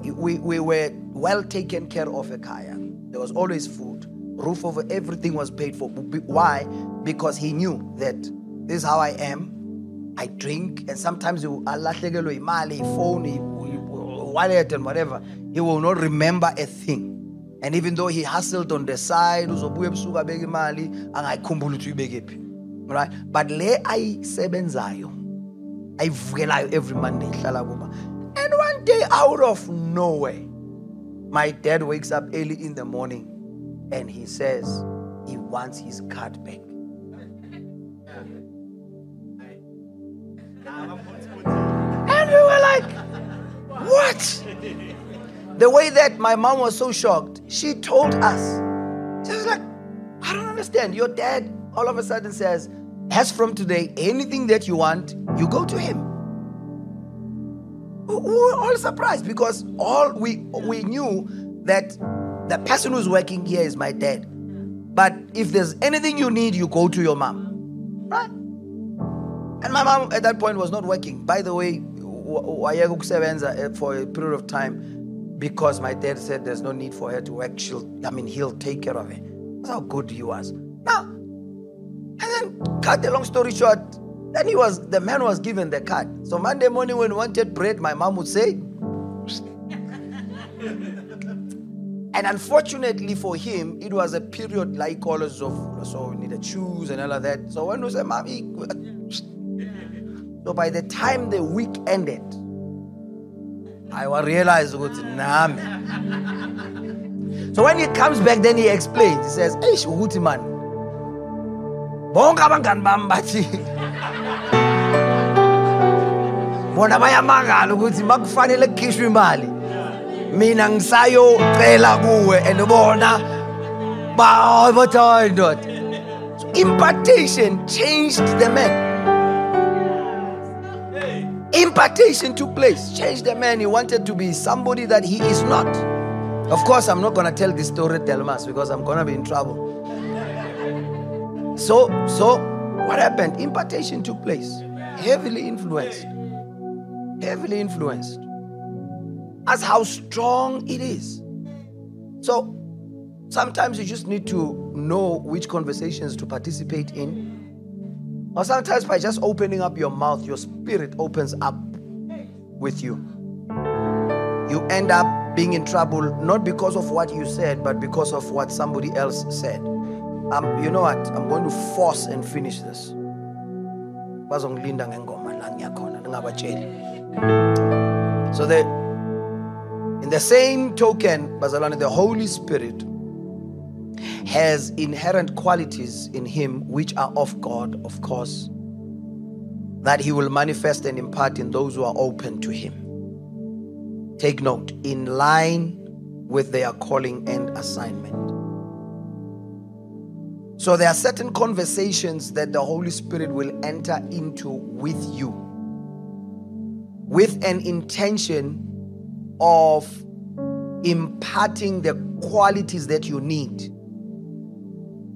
we, we were well taken care of a kaya there was always food. Roof over everything was paid for. Why? Because he knew that this is how I am. I drink and sometimes you alahlekelwe imali phone wallet and whatever. He will not remember a thing. And even though he hustled on the side uzobuya ebusuku abeka imali ukuthi uyibeke phi. Right? But le I ayisebenzayo ayivukelayo every monday ihlala kuma and one day out of nowhere my dad wakes up early in the morning and he says he wants his card back and we were like what the way that my mom was so shocked, she told us, she was like, I don't understand. Your dad all of a sudden says, as from today, anything that you want, you go to him. We we were all surprised because all we we knew that the person who's working here is my dad. But if there's anything you need, you go to your mom. Right? And my mom at that point was not working. By the way, wayeka eh, for a period of time because my dad said there's no need for her to work. She'll, I mean, he'll take care of her. That's how good he was. Now, and then cut the long story short, then he was the man was given the card. So Monday morning when he wanted bread, my mom would say. [laughs] and unfortunately for him, it was a period like all of so we needed shoes and all of that. So when we say, Mommy, [laughs] so by the time the week ended, I will realize ukuthi nami. [laughs] So when he comes back, then he explains. He says, "Eish man, bonke abangani bami bathi bona bayamangala ukuthi makufanele kukhishwe imali mina ngisayocela kuwe and bona ba bathi ndoda impartation changed the man. Impartation took place changed the man. He wanted to be somebody that he is not. Of course i'm not going to tell this story delmas because i'm going to be in trouble so so what happened? Impartation took place. Heavily influenced. Heavily influenced. As how strong it is. So sometimes you just need to know which conversations to participate in. Or sometimes by just opening up your mouth, your spirit opens up with you. You end up being in trouble not because of what you said, but because of what somebody else said. Um, you know what? I'm going to force and finish this. So that in the same token, Bazalwane, the Holy Spirit has inherent qualities in him which are of God, of course, that he will manifest and impart in those who are open to him. Take note, in line with their calling and assignment. So there are certain conversations that the Holy Spirit will enter into with you with an intention of imparting the qualities that you need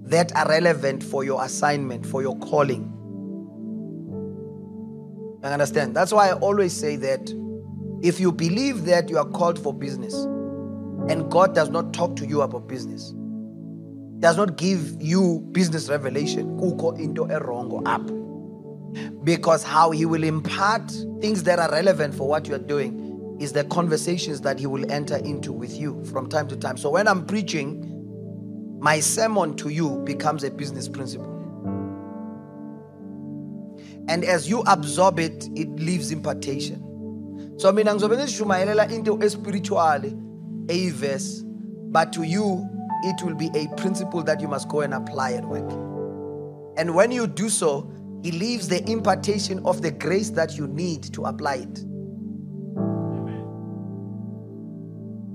that are relevant for your assignment, for your calling. I understand. That's why I always say that if you believe that you are called for business and God does not talk to you about business, does not give you business revelation, kuko into a wrong up. Because how he will impart things that are relevant for what you are doing is the conversations that he will enter into with you from time to time. So when I'm preaching, my sermon to you becomes a business principle. And as you absorb it, it leaves impartation. So mina ngizobe ngishumayelela into espiritually a verse, but to you it will be a principle that you must go and apply at work. And when you do so, he leaves the impartation of the grace that you need to apply it.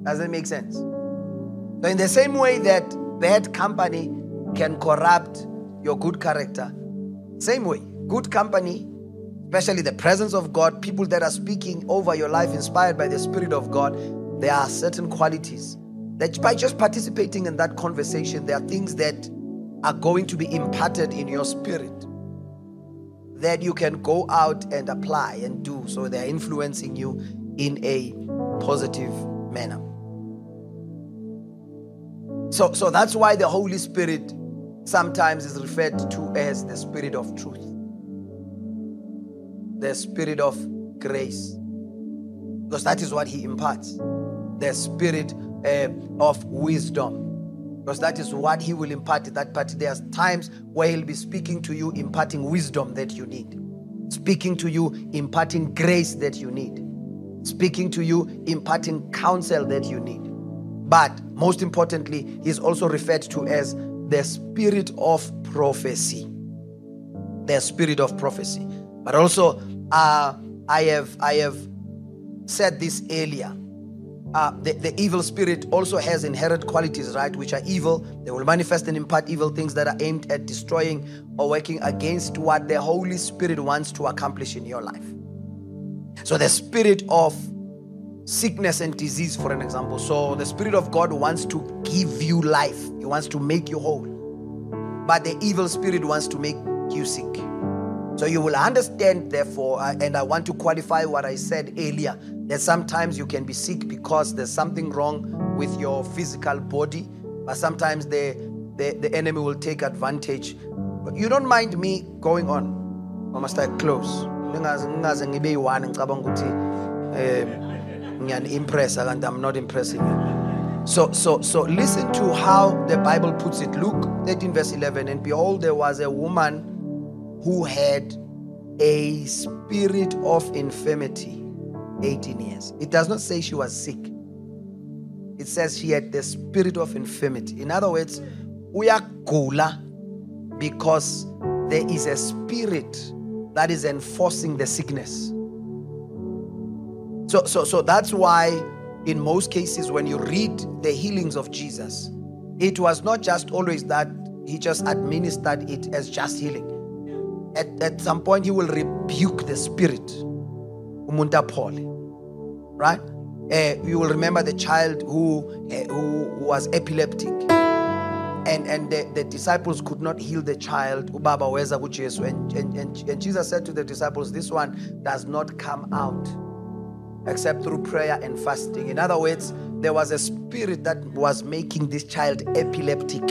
Does that make sense? So, in the same way that bad company can corrupt your good character. Same way, good company, especially the presence of God, people that are speaking over your life inspired by the Spirit of God, there are certain qualities that by just participating in that conversation, there are things that are going to be imparted in your spirit that you can go out and apply and do. So they're influencing you in a positive manner. So, so that's why the Holy Spirit sometimes is referred to as the Spirit of truth, the Spirit of grace, because that is what He imparts, the Spirit uh, of wisdom. Because that is what he will impart at that part. There's times where he'll be speaking to you, imparting wisdom that you need, speaking to you, imparting grace that you need, speaking to you, imparting counsel that you need. But most importantly, he's also referred to as the spirit of prophecy. The spirit of prophecy. But also, uh, I have I have said this earlier. Uh, the, the evil spirit also has inherent qualities, right? Which are evil. They will manifest and impart evil things that are aimed at destroying or working against what the Holy Spirit wants to accomplish in your life. So, the spirit of sickness and disease, for an example. So the Spirit of God wants to give you life, He wants to make you whole. But the evil spirit wants to make you sick. So you will understand, therefore, uh, and I want to qualify what I said earlier that sometimes you can be sick because there's something wrong with your physical body, but sometimes the, the, the enemy will take advantage. But you don't mind me going on. I must I close? Eh, impress and I'm not impressing you. So, so, so listen to how the Bible puts it. Luke 13, verse 11. And behold, there was a woman who had a spirit of infirmity 18 years. It does not say she was sick, it says she had the spirit of infirmity. In other words, uyagula because there is a spirit that is enforcing the sickness. So, so, so that's why in most cases when you read the healings of Jesus, it was not just always that he just administered it as just healing. At, at some point, he will rebuke the spirit. Umunta Paul. Right? Uh, you will remember the child who, uh, who was epileptic. And, and the, the disciples could not heal the child. Ubaba weza and, and, and Jesus said to the disciples, This one does not come out except through prayer and fasting. In other words, there was a spirit that was making this child epileptic.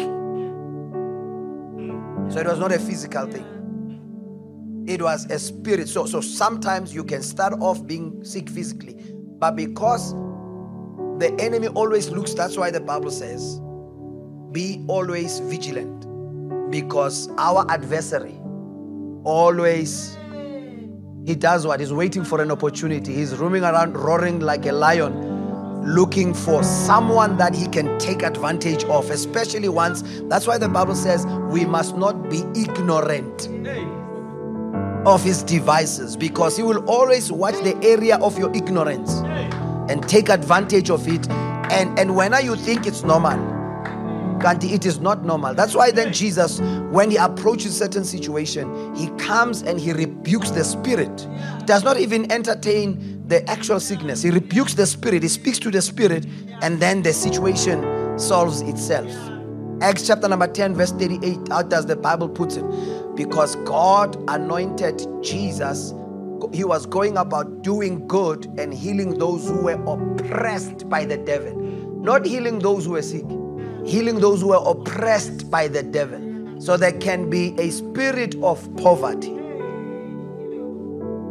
So it was not a physical thing. It was a spirit. So, so sometimes you can start off being sick physically, but because the enemy always looks, that's why the Bible says, be always vigilant. Because our adversary always he does what? He's waiting for an opportunity. He's roaming around, roaring like a lion, looking for someone that he can take advantage of, especially once. That's why the Bible says we must not be ignorant of his devices because he will always watch the area of your ignorance and take advantage of it. And, and when you think it's normal, Gandhi, it is not normal. That's why then Jesus, when he approaches certain situation, he comes and he rebukes the spirit. Does not even entertain the actual sickness. He rebukes the spirit. He speaks to the spirit, and then the situation solves itself. Acts chapter number 10, verse 38. How does the Bible put it? Because God anointed Jesus. He was going about doing good and healing those who were oppressed by the devil, not healing those who were sick healing those who were oppressed by the devil. So there can be a spirit of poverty.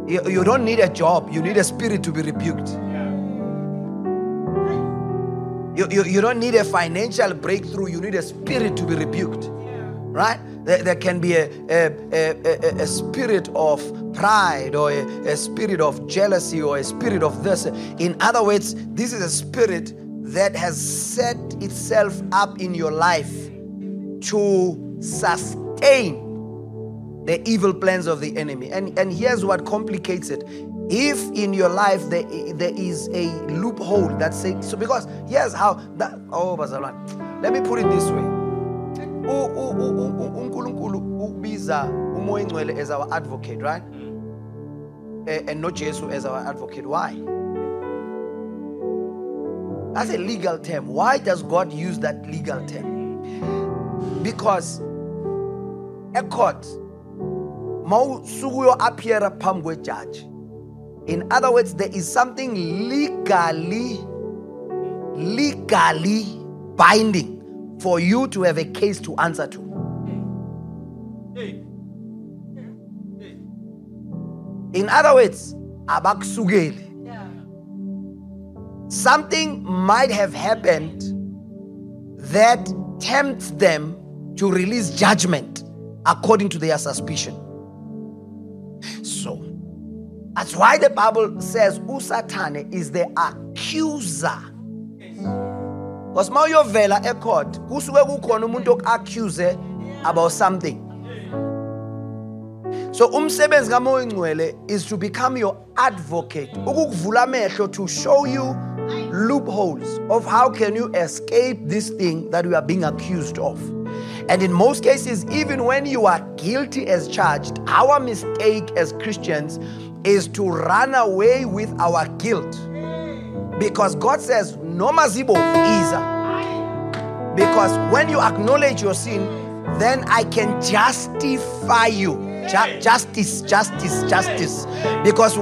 You, you don't need a job, you need a spirit to be rebuked. You, you, you don't need a financial breakthrough, you need a spirit to be rebuked. Right? There, there can be a, a, a, a, spirit of pride or a, a spirit of jealousy or a spirit of this. In other words, this is a spirit that has set itself up in your life to sustain the evil plans of the enemy. And, and here's what complicates it. If in your life there, there is a loophole that says, so because here's how that, oh, Bazalan, let me put it this way. uNkulunkulu ubiza umoya ingcwele as our advocate right and not Jesus as our advocate why that's a legal term. Why does God use that legal term? Because a court mawusukuyo appear phambi judge. In other words, there is something legally legally binding for you to have a case to answer to. In other words, abakusukeli something might have happened that tempts them to release judgment according to their suspicion. That's why the Bible says Usatane is the accuser. Because uma uyovela ecourt kusuke kukhona umuntu accuse about something. So umsebenzi kaMoya is to become your advocate, ukukuvula amehlo to show you loopholes of how can you escape this thing that you are being accused of. And in most cases, even when you are guilty as charged, our mistake as Christians is to run away with our guilt. Because God says, no mazibo is. Because when you acknowledge your sin, then I can justify you. Ju- justice, justice, justice. Because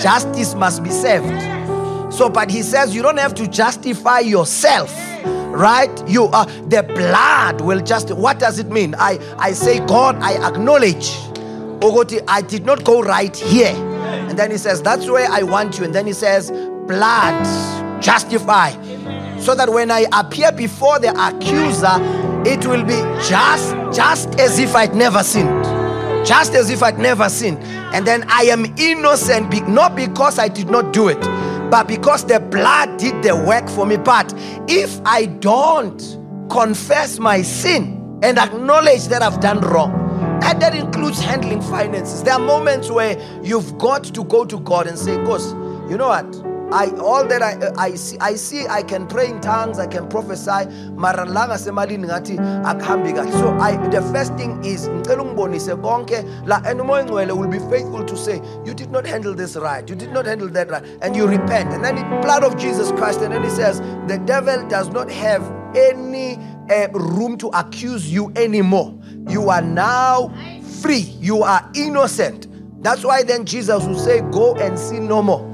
justice must be served. So, but he says you don't have to justify yourself right you are the blood will just what does it mean i i say god i acknowledge ogoti i did not go right here. And then he says that's where i want you. And then he says blood justify. So that when i appear before the accuser it will be just just as if i'd never sinned. Just as if i'd never sinned. And then i am innocent not because i did not do it but because the blood did the work for me. But if I don't confess my sin and acknowledge that I've done wrong, and that includes handling finances, there are moments where you've got to go to God and say, God, you know what? I all that I I see I see I can pray in tongues, I can prophesy. So I the first thing is ngicela ungibonise la will be faithful to say you did not handle this right, you did not handle that right and you repent. And then the blood of Jesus Christ and then he says the devil does not have any uh, room to accuse you anymore. You are now free. You are innocent. That's why then Jesus will say, Go and sin no more.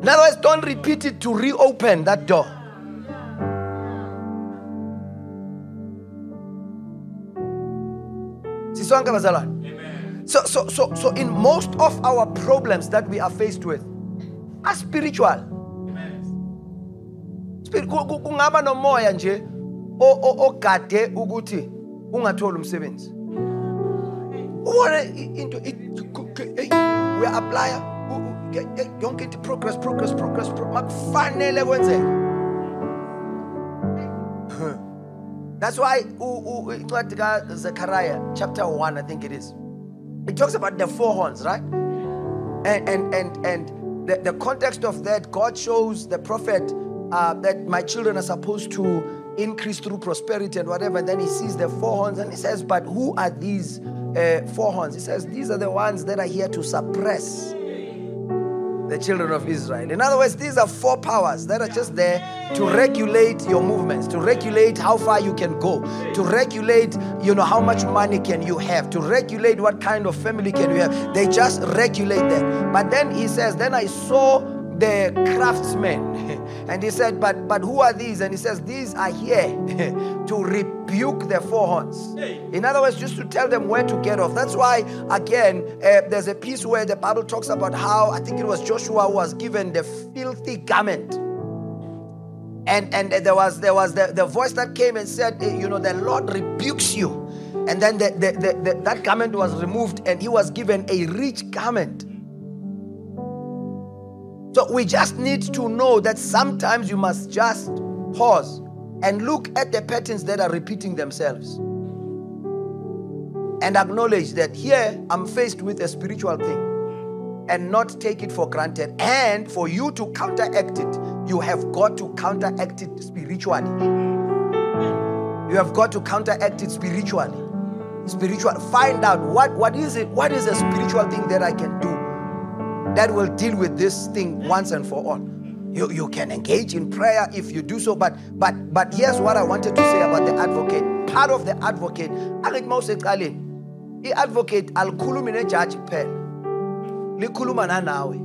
In other words, don't repeat it to reopen that door. So, so, so, so, in most of our problems that we are faced with are spiritual. kungaba nomoya nje ogade ukuthi ungatholi umsebenzi. Ubone into we apply yonke into progress progress progress makufanele kwenzeka that's why incwadi kaZechariah chapter 1 I think it is. It talks about the four horns right? And and and and the, the context of that God shows the prophet uh, that my children are supposed to increase through prosperity and whatever. And then he sees the four horns and he says, But who are these uh, four horns? He says, These are the ones that are here to suppress the children of Israel. In other words, these are four powers that are just there to regulate your movements, to regulate how far you can go, to regulate, you know, how much money can you have, to regulate what kind of family can you have. They just regulate that. But then he says, Then I saw the craftsmen. [laughs] and he said, but, but who are these? And he says, These are here [laughs] to rebuke the four horns. In other words, just to tell them where to get off. That's why, again, uh, there's a piece where the Bible talks about how I think it was Joshua who was given the filthy garment. And, and there was there was the, the voice that came and said, eh, you know, the Lord rebukes you. And then the, the, the, that garment was removed, and he was given a rich garment. So we just need to know that sometimes you must just pause and look at the patterns that are repeating themselves and acknowledge that here I'm faced with a spiritual thing and not take it for granted. And for you to counteract it, you have got to counteract it spiritually. You have got to counteract it spiritually. Spiritual. Find out what, what is it? What is a spiritual thing that I can do? That will deal with this thing once and for all. You, you can engage in prayer if you do so, but but but here's what I wanted to say about the advocate. Part of the advocate, i-advocate alikhulumi nejaji kuphela likhuluma nanawe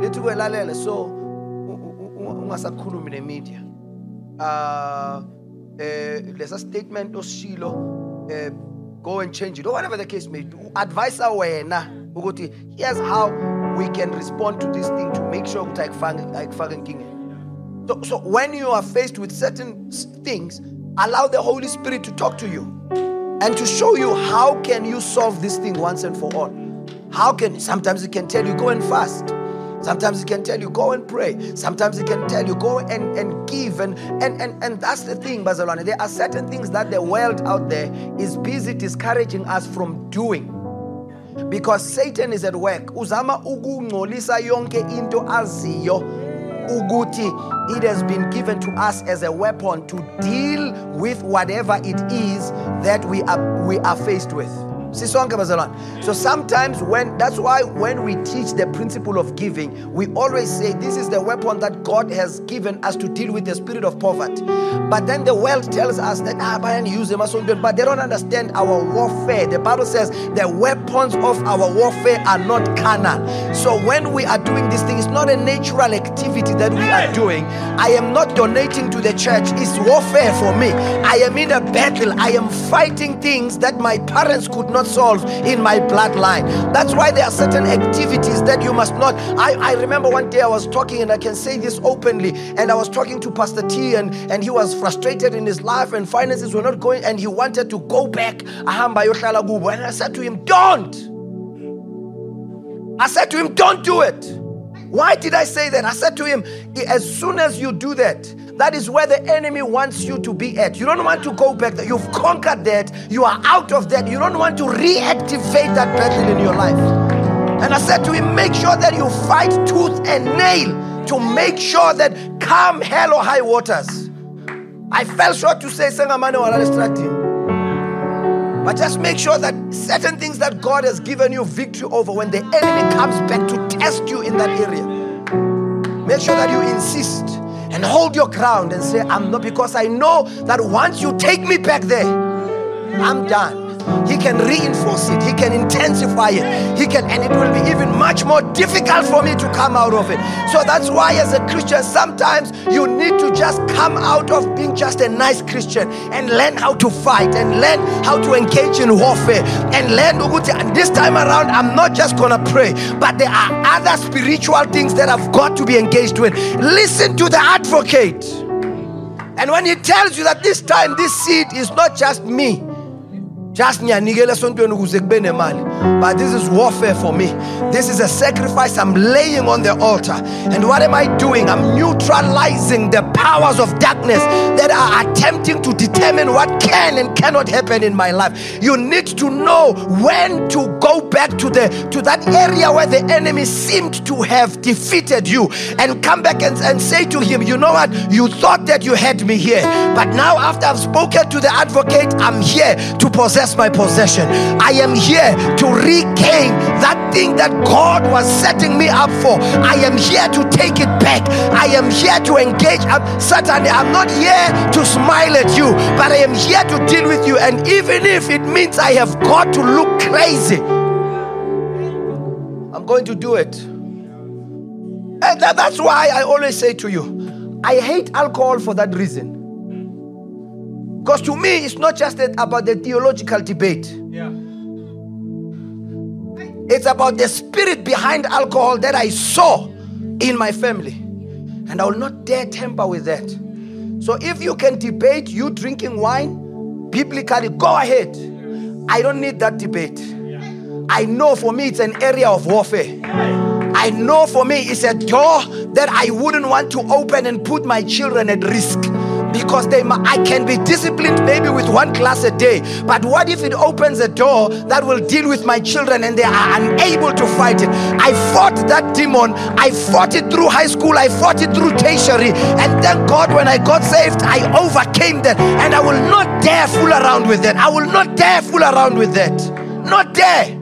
lithi kwelalele so ungasakhulumi nemedia uh eh lesa statement osishilo eh go and change it or whatever the case may be advise wena ukuthi here's how we can respond to this thing to make sure ukuthi ayikufake enkingeni so, so when you are faced with certain things allow the holy spirit to talk to you and to show you how can you solve this thing once and for all how can sometimes it can tell you go and fast Sometimes it can tell you go and pray. Sometimes it can tell you go and, and give. And, and, and, and that's the thing, Bazalwane. There are certain things that the world out there is busy discouraging us from doing because Satan is at work. Uzama ukungcolisa yonke into aziyo ukuthi it has been given to us as a weapon to deal with whatever it is that we are we are faced with so sometimes when that's why when we teach the principle of giving, we always say this is the weapon that God has given us to deal with the spirit of poverty. But then the world tells us that ah, but use them as but they don't understand our warfare. The Bible says the weapons of our warfare are not carnal. So when we are doing this thing, it's not a natural activity that we are doing. I am not donating to the church, it's warfare for me. I am in a battle, I am fighting things that my parents could not solve in my bloodline. That's why there are certain activities that you must not. I, I remember one day I was talking, and I can say this openly, and I was talking to Pastor T, and, and he was frustrated in his life, and finances were not going, and he wanted to go back. And I said to him, Don't. I said to him, Don't do it. Why did I say that? I said to him, As soon as you do that, that is where the enemy wants you to be at. You don't want to go back there. You've conquered that. You are out of that. You don't want to reactivate that battle in your life. And I said to him, make sure that you fight tooth and nail to make sure that come hell or high waters. I fell short to say Sengamane But just make sure that certain things that God has given you victory over, when the enemy comes back to test you in that area, make sure that you insist and hold your ground and say, I'm not, because I know that once you take me back there, I'm done. He can reinforce it, He can intensify it, He can, and it will be even much more difficult for me to come out of it. So that's why, as a Christian, sometimes you need to just come out of being just a nice Christian and learn how to fight and learn how to engage in warfare and learn. And this time around, I'm not just gonna pray, but there are other spiritual things that I've got to be engaged with. Listen to the advocate. And when he tells you that this time this seed is not just me, just ngiyanikela esontweni ukuze kube nemali but this is warfare for me. This is a sacrifice. I'm laying on the altar. And what am i doing? I'm neutralizing the powers of darkness that are attempting to determine what can and cannot happen in my life. You need to know when to go back to the to that area where the enemy seemed to have defeated you and come back and, and say to him you know what? You thought that you had me here. But now after i've spoken to the advocate i'm here to possess my possession. I am here to regain that thing that God was setting me up for. I am here to take it back. I am here to engage. I'm, certainly, I'm not here to smile at you, but I am here to deal with you. And even if it means I have got to look crazy, I'm going to do it. And that's why I always say to you, I hate alcohol for that reason. Because to me, it's not just about the theological debate. Yeah. It's about the spirit behind alcohol that I saw in my family. And I will not dare tamper with that. So if you can debate you drinking wine biblically, go ahead. I don't need that debate. I know for me it's an area of warfare. I know for me it's a door that I wouldn't want to open and put my children at risk because they I can be disciplined maybe with one class a day. But what if it opens a door that will deal with my children and they are unable to fight it? I fought that demon. I fought it through high school. I fought it through tertiary. And thank God when I got saved I overcame that. And I will not dare fool around with that. I will not dare fool around with that. Not dare.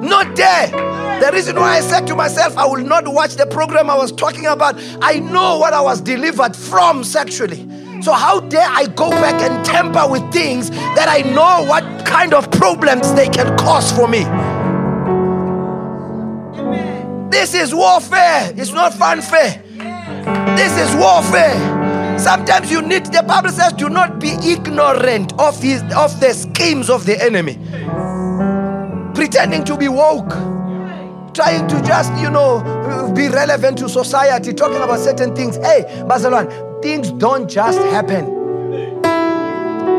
Not dare. The reason why I said to myself, I will not watch the program I was talking about. I know what I was delivered from sexually. So, how dare I go back and tamper with things that I know what kind of problems they can cause for me? This is warfare, it's not fanfare. This is warfare. Sometimes you need, the Bible says, do not be ignorant of, his, of the schemes of the enemy. Pretending to be woke trying to just, you know, be relevant to society, talking about certain things. Hey, Bazalwane, Things don't just happen.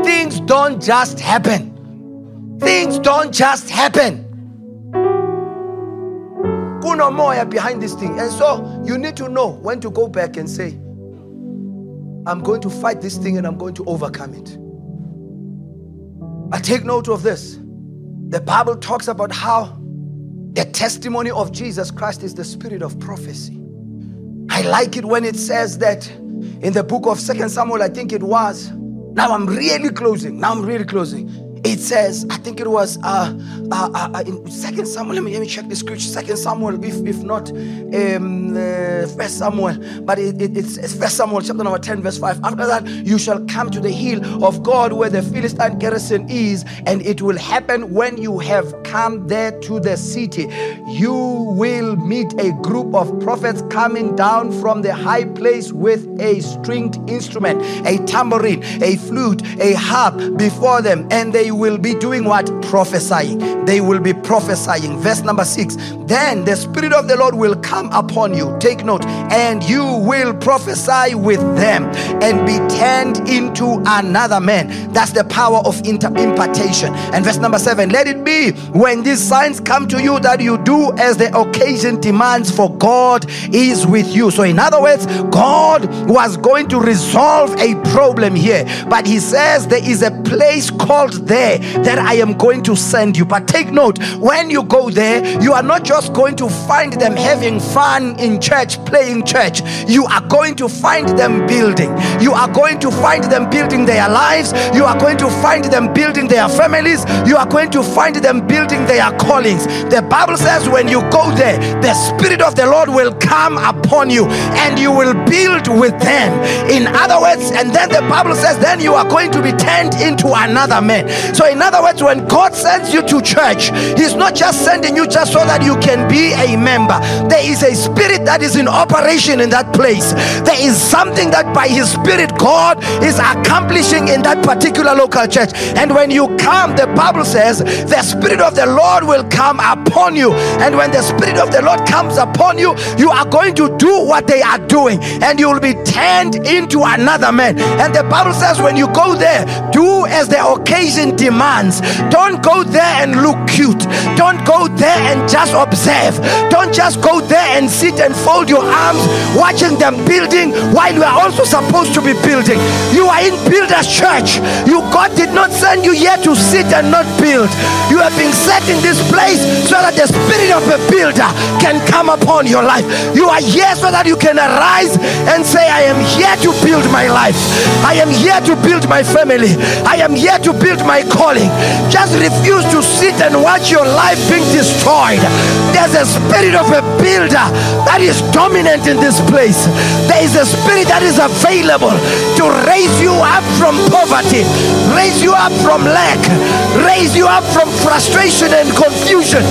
Things don't just happen. Things don't just happen. Kuno moya behind this thing. And so you need to know when to go back and say, I'm going to fight this thing and I'm going to overcome it. I take note of this. The Bible talks about how the testimony of Jesus Christ is the spirit of prophecy. I like it when it says that in the book of Second Samuel, I think it was. Now I'm really closing. Now I'm really closing it says, I think it was uh, uh, uh, uh, in Second Samuel. Let me let me check the scripture. Second Samuel, if if not um, uh, First Samuel, but it, it, it's First Samuel chapter number ten, verse five. After that, you shall come to the hill of God where the Philistine garrison is, and it will happen when you have come there to the city. You will meet a group of prophets coming down from the high place with a stringed instrument, a tambourine, a flute, a harp before them, and they will be doing what? Prophesying. They will be prophesying. Verse number six. Then the Spirit of the Lord will come upon you. Take note. And you will prophesy with them and be turned into another man. That's the power of inter- impartation. And verse number seven. Let it be when these signs come to you that you do as the occasion demands, for God is with you. So, in other words, God was going to resolve a problem here. But He says there is a place called there there that I am going to send you. But take note, when you go there, you are not just going to find them having fun in church, playing church. You are going to find them building. You are going to find them building their lives. You are going to find them building their families. You are going to find them building their callings. The Bible says when you go there, the Spirit of the Lord will come upon you and you will build with them. In other words, and then the Bible says, then you are going to be turned into another man. So, in other words, when God sends you to church, He's not just sending you just so that you can be a member. There is a spirit that is in operation in that place. There is something that by His Spirit God is accomplishing in that particular local church. And when you come, the Bible says the Spirit of the Lord will come upon you. And when the Spirit of the Lord comes upon you, you are going to do what they are doing, and you will be turned into another man. And the Bible says, when you go there, do as the occasion demands. Don't go there and look cute. Don't go there and just observe. Don't just go there and sit and fold your arms watching them building while you are also supposed to be building. You are in Builders Church. You God did not send you here to sit and not build. You have been set in this place so that the spirit of a builder can come upon your life. You are here so that you can arise and say, I am here to build my life. I am here to build my family. I am here to build my calling. Just refuse to sit and watch your life being destroyed. There's a spirit of a builder that is dominant in this place. There is a spirit that is available to raise you up from poverty, raise you up from lack, raise you up from frustration and confusion,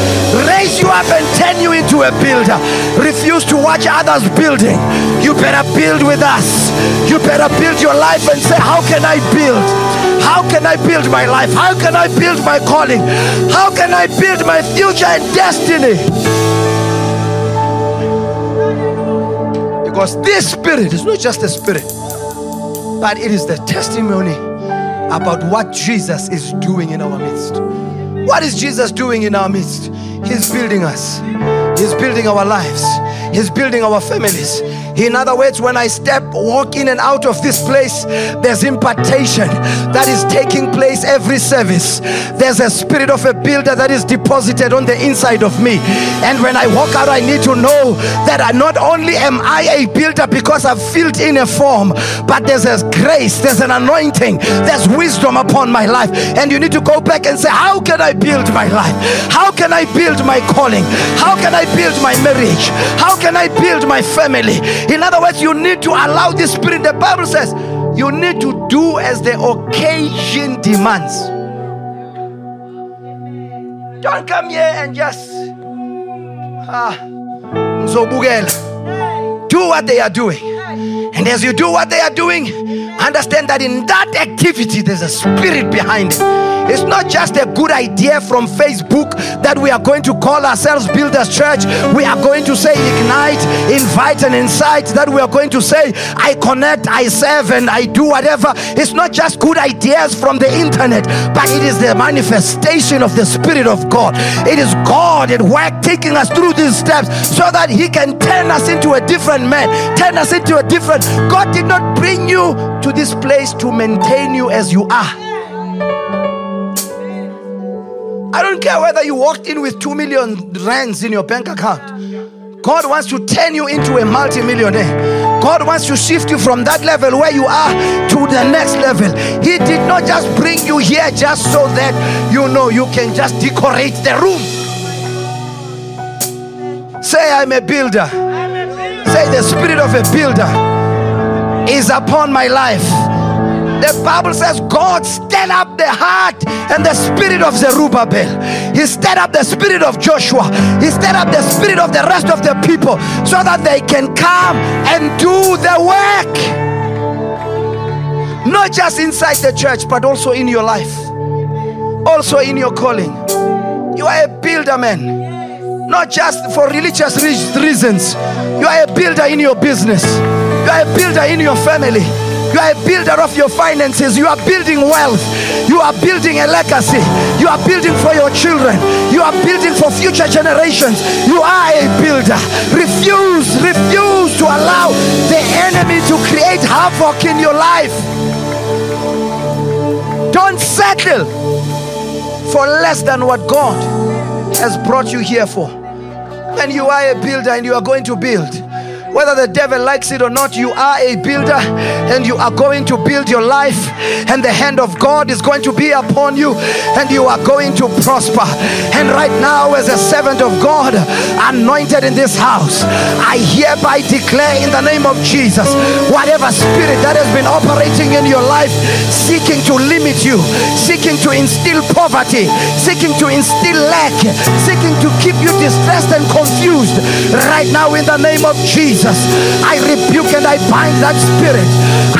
raise you up and turn you into a builder. Refuse to watch others building. You better build with us. You better build your life and say, How can I build? How can I build my life? How can I build my calling? How can I build my future and destiny? Because this spirit is not just a spirit, but it is the testimony about what Jesus is doing in our midst. What is Jesus doing in our midst? He's building us, He's building our lives, He's building our families, in other words, when I step, walk in and out of this place, there's impartation that is taking place every service. There's a spirit of a builder that is deposited on the inside of me. And when I walk out, I need to know that I not only am I a builder because I've filled in a form, but there's a grace, there's an anointing, there's wisdom upon my life. And you need to go back and say, How can I build my life? How can I build my calling? How can I build my marriage? How can I build my family? In other words, you need to allow the Spirit. The Bible says you need to do as the occasion demands. Don't come here and just ah, do what they are doing. And as you do what they are doing, understand that in that activity there's a spirit behind it. It's not just a good idea from Facebook that we are going to call ourselves Builders Church. We are going to say ignite, invite, and incite. That we are going to say I connect, I serve, and I do whatever. It's not just good ideas from the internet, but it is the manifestation of the Spirit of God. It is God at work taking us through these steps so that He can turn us into a different man, turn us into a different. God did not bring you to this place to maintain you as you are. I don't care whether you walked in with two million rands in your bank account. God wants to turn you into a multimillionaire. God wants to shift you from that level where you are to the next level. He did not just bring you here just so that you know you can just decorate the room. Say, I'm a builder. Say, the spirit of a builder is upon my life. The Bible says God stirred up the heart and the spirit of Zerubbabel. He stirred up the spirit of Joshua. He stirred up the spirit of the rest of the people so that they can come and do the work. Not just inside the church, but also in your life, also in your calling. You are a builder, man. Not just for religious reasons. You are a builder in your business. You are a builder in your family. You are a builder of your finances. You are building wealth. You are building a legacy. You are building for your children. You are building for future generations. You are a builder. Refuse, refuse to allow the enemy to create havoc in your life. Don't settle for less than what God has brought you here for. And you are a builder and you are going to build. Whether the devil likes it or not, you are a builder and you are going to build your life, and the hand of God is going to be upon you, and you are going to prosper. And right now, as a servant of God, anointed in this house, I hereby declare in the name of Jesus whatever spirit that has been operating in your life, seeking to limit you, seeking to instill poverty, seeking to instill lack, seeking to keep you distressed and confused, right now, in the name of Jesus. Jesus, I rebuke and I bind that spirit.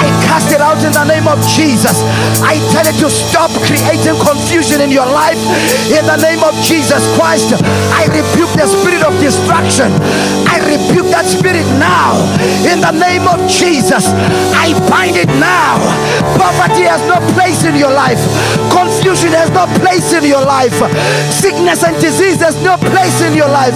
I cast it out in the name of Jesus. I tell it to stop creating confusion in your life in the name of Jesus Christ. I rebuke the spirit of destruction. I rebuke that spirit now in the name of Jesus. I bind it now. Poverty has no place in your life. Has no place in your life. Sickness and disease has no place in your life.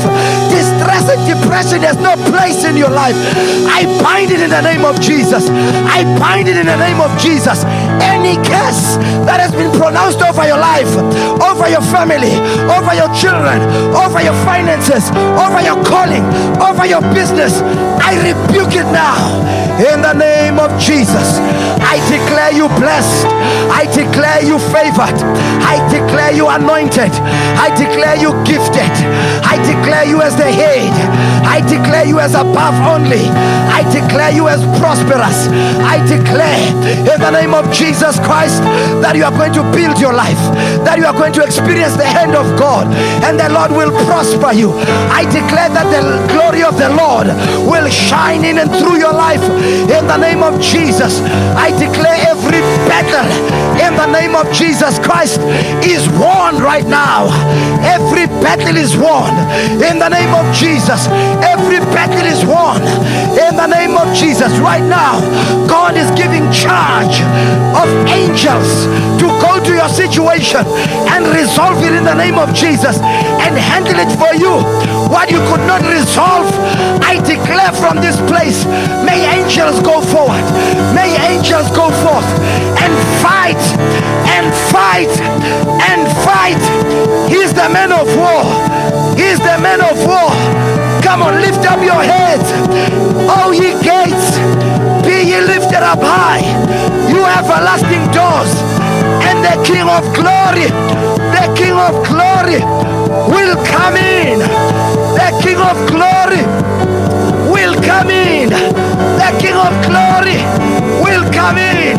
Distress and depression has no place in your life. I bind it in the name of Jesus. I bind it in the name of Jesus. Any curse that has been pronounced over your life, over your family, over your children, over your finances, over your calling, over your business, I rebuke it now in the name of Jesus. I declare you blessed. I declare you favored. I declare you anointed. I declare you gifted. I declare you as the head. I declare you as above only. I declare you as prosperous. I declare in the name of Jesus Christ that you are going to build your life, that you are going to experience the hand of God, and the Lord will prosper you. I declare that the glory of the Lord will shine in and through your life in the name of Jesus. I declare every battle in the name of Jesus Christ is won right now. Every battle is won in the name of Jesus. Every battle is won in the name of Jesus right now. God is giving charge of angels to go to your situation and resolve it in the name of Jesus and handle it for you. What you could not resolve, I declare from this place, may angels go forward. May angels go forth and fight and fight and fight. He's the man of war. He's the man of war. Come on, lift up your heads. Oh, ye gates, be ye lifted up high. You everlasting doors. And the King of glory, the King of glory will come in. The King of glory come in. The King of glory will come in.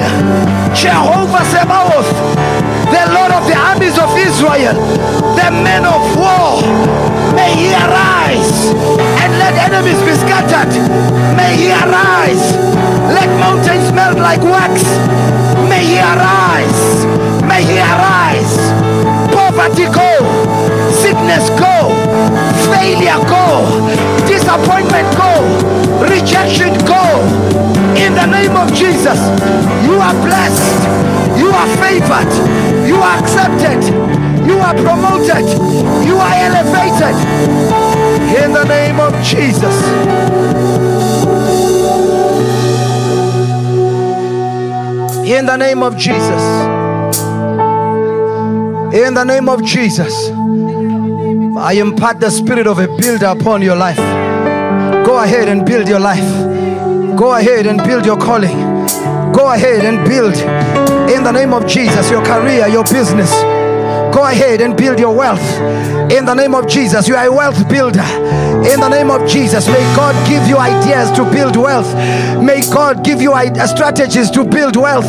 Jehovah Sabaoth, the Lord of the armies of Israel, the man of war, may he arise and let enemies be scattered. May he arise. Let mountains melt like wax. May he arise. May he arise. Poverty go. Sickness go. Failure go. Disappointment go. Rejection go. In the name of Jesus, you are blessed. You are favored. You are accepted. You are promoted. You are elevated. In the name of Jesus. In the name of Jesus. In the name of Jesus. I impart the spirit of a builder upon your life. Go ahead and build your life. Go ahead and build your calling. Go ahead and build in the name of Jesus your career, your business. Go ahead and build your wealth. In the name of Jesus, you are a wealth builder. In the name of Jesus, may God give you ideas to build wealth. May God give you i- uh, strategies to build wealth.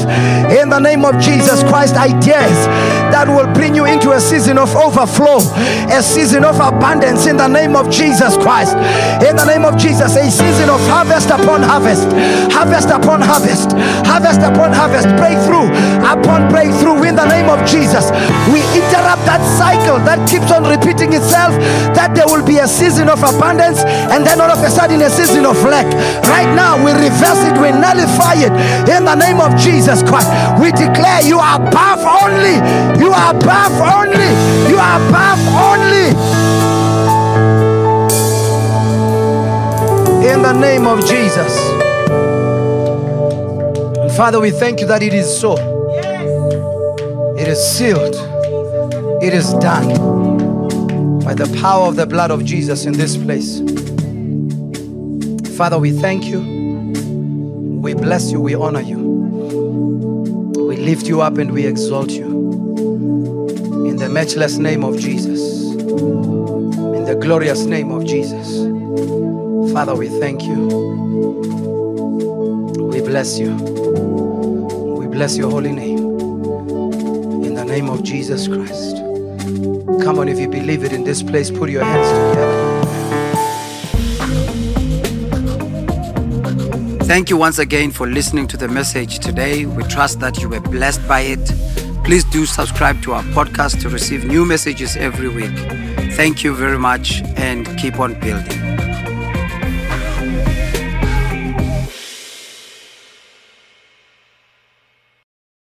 In the name of Jesus Christ, ideas that will bring you into a season of overflow, a season of abundance. In the name of Jesus Christ, in the name of Jesus, a season of harvest upon harvest, harvest upon harvest, harvest upon harvest, breakthrough upon breakthrough. In the name of Jesus, we interrupt that cycle that keeps on repeating itself. That there will be a season of abundance and then all of a sudden a season of lack. Right now, we reverse it, we nullify it in the name of Jesus Christ. We declare you are above only, you are above only, you are above only. In the name of Jesus. And Father, we thank you that it is so. It is sealed. It is done by the power of the blood of Jesus in this place. Father, we thank you. We bless you. We honor you. We lift you up and we exalt you. In the matchless name of Jesus. In the glorious name of Jesus. Father, we thank you. We bless you. We bless your holy name. In the name of Jesus Christ. Come on, if you believe it in this place, put your hands together. Thank you once again for listening to the message today. We trust that you were blessed by it. Please do subscribe to our podcast to receive new messages every week. Thank you very much and keep on building.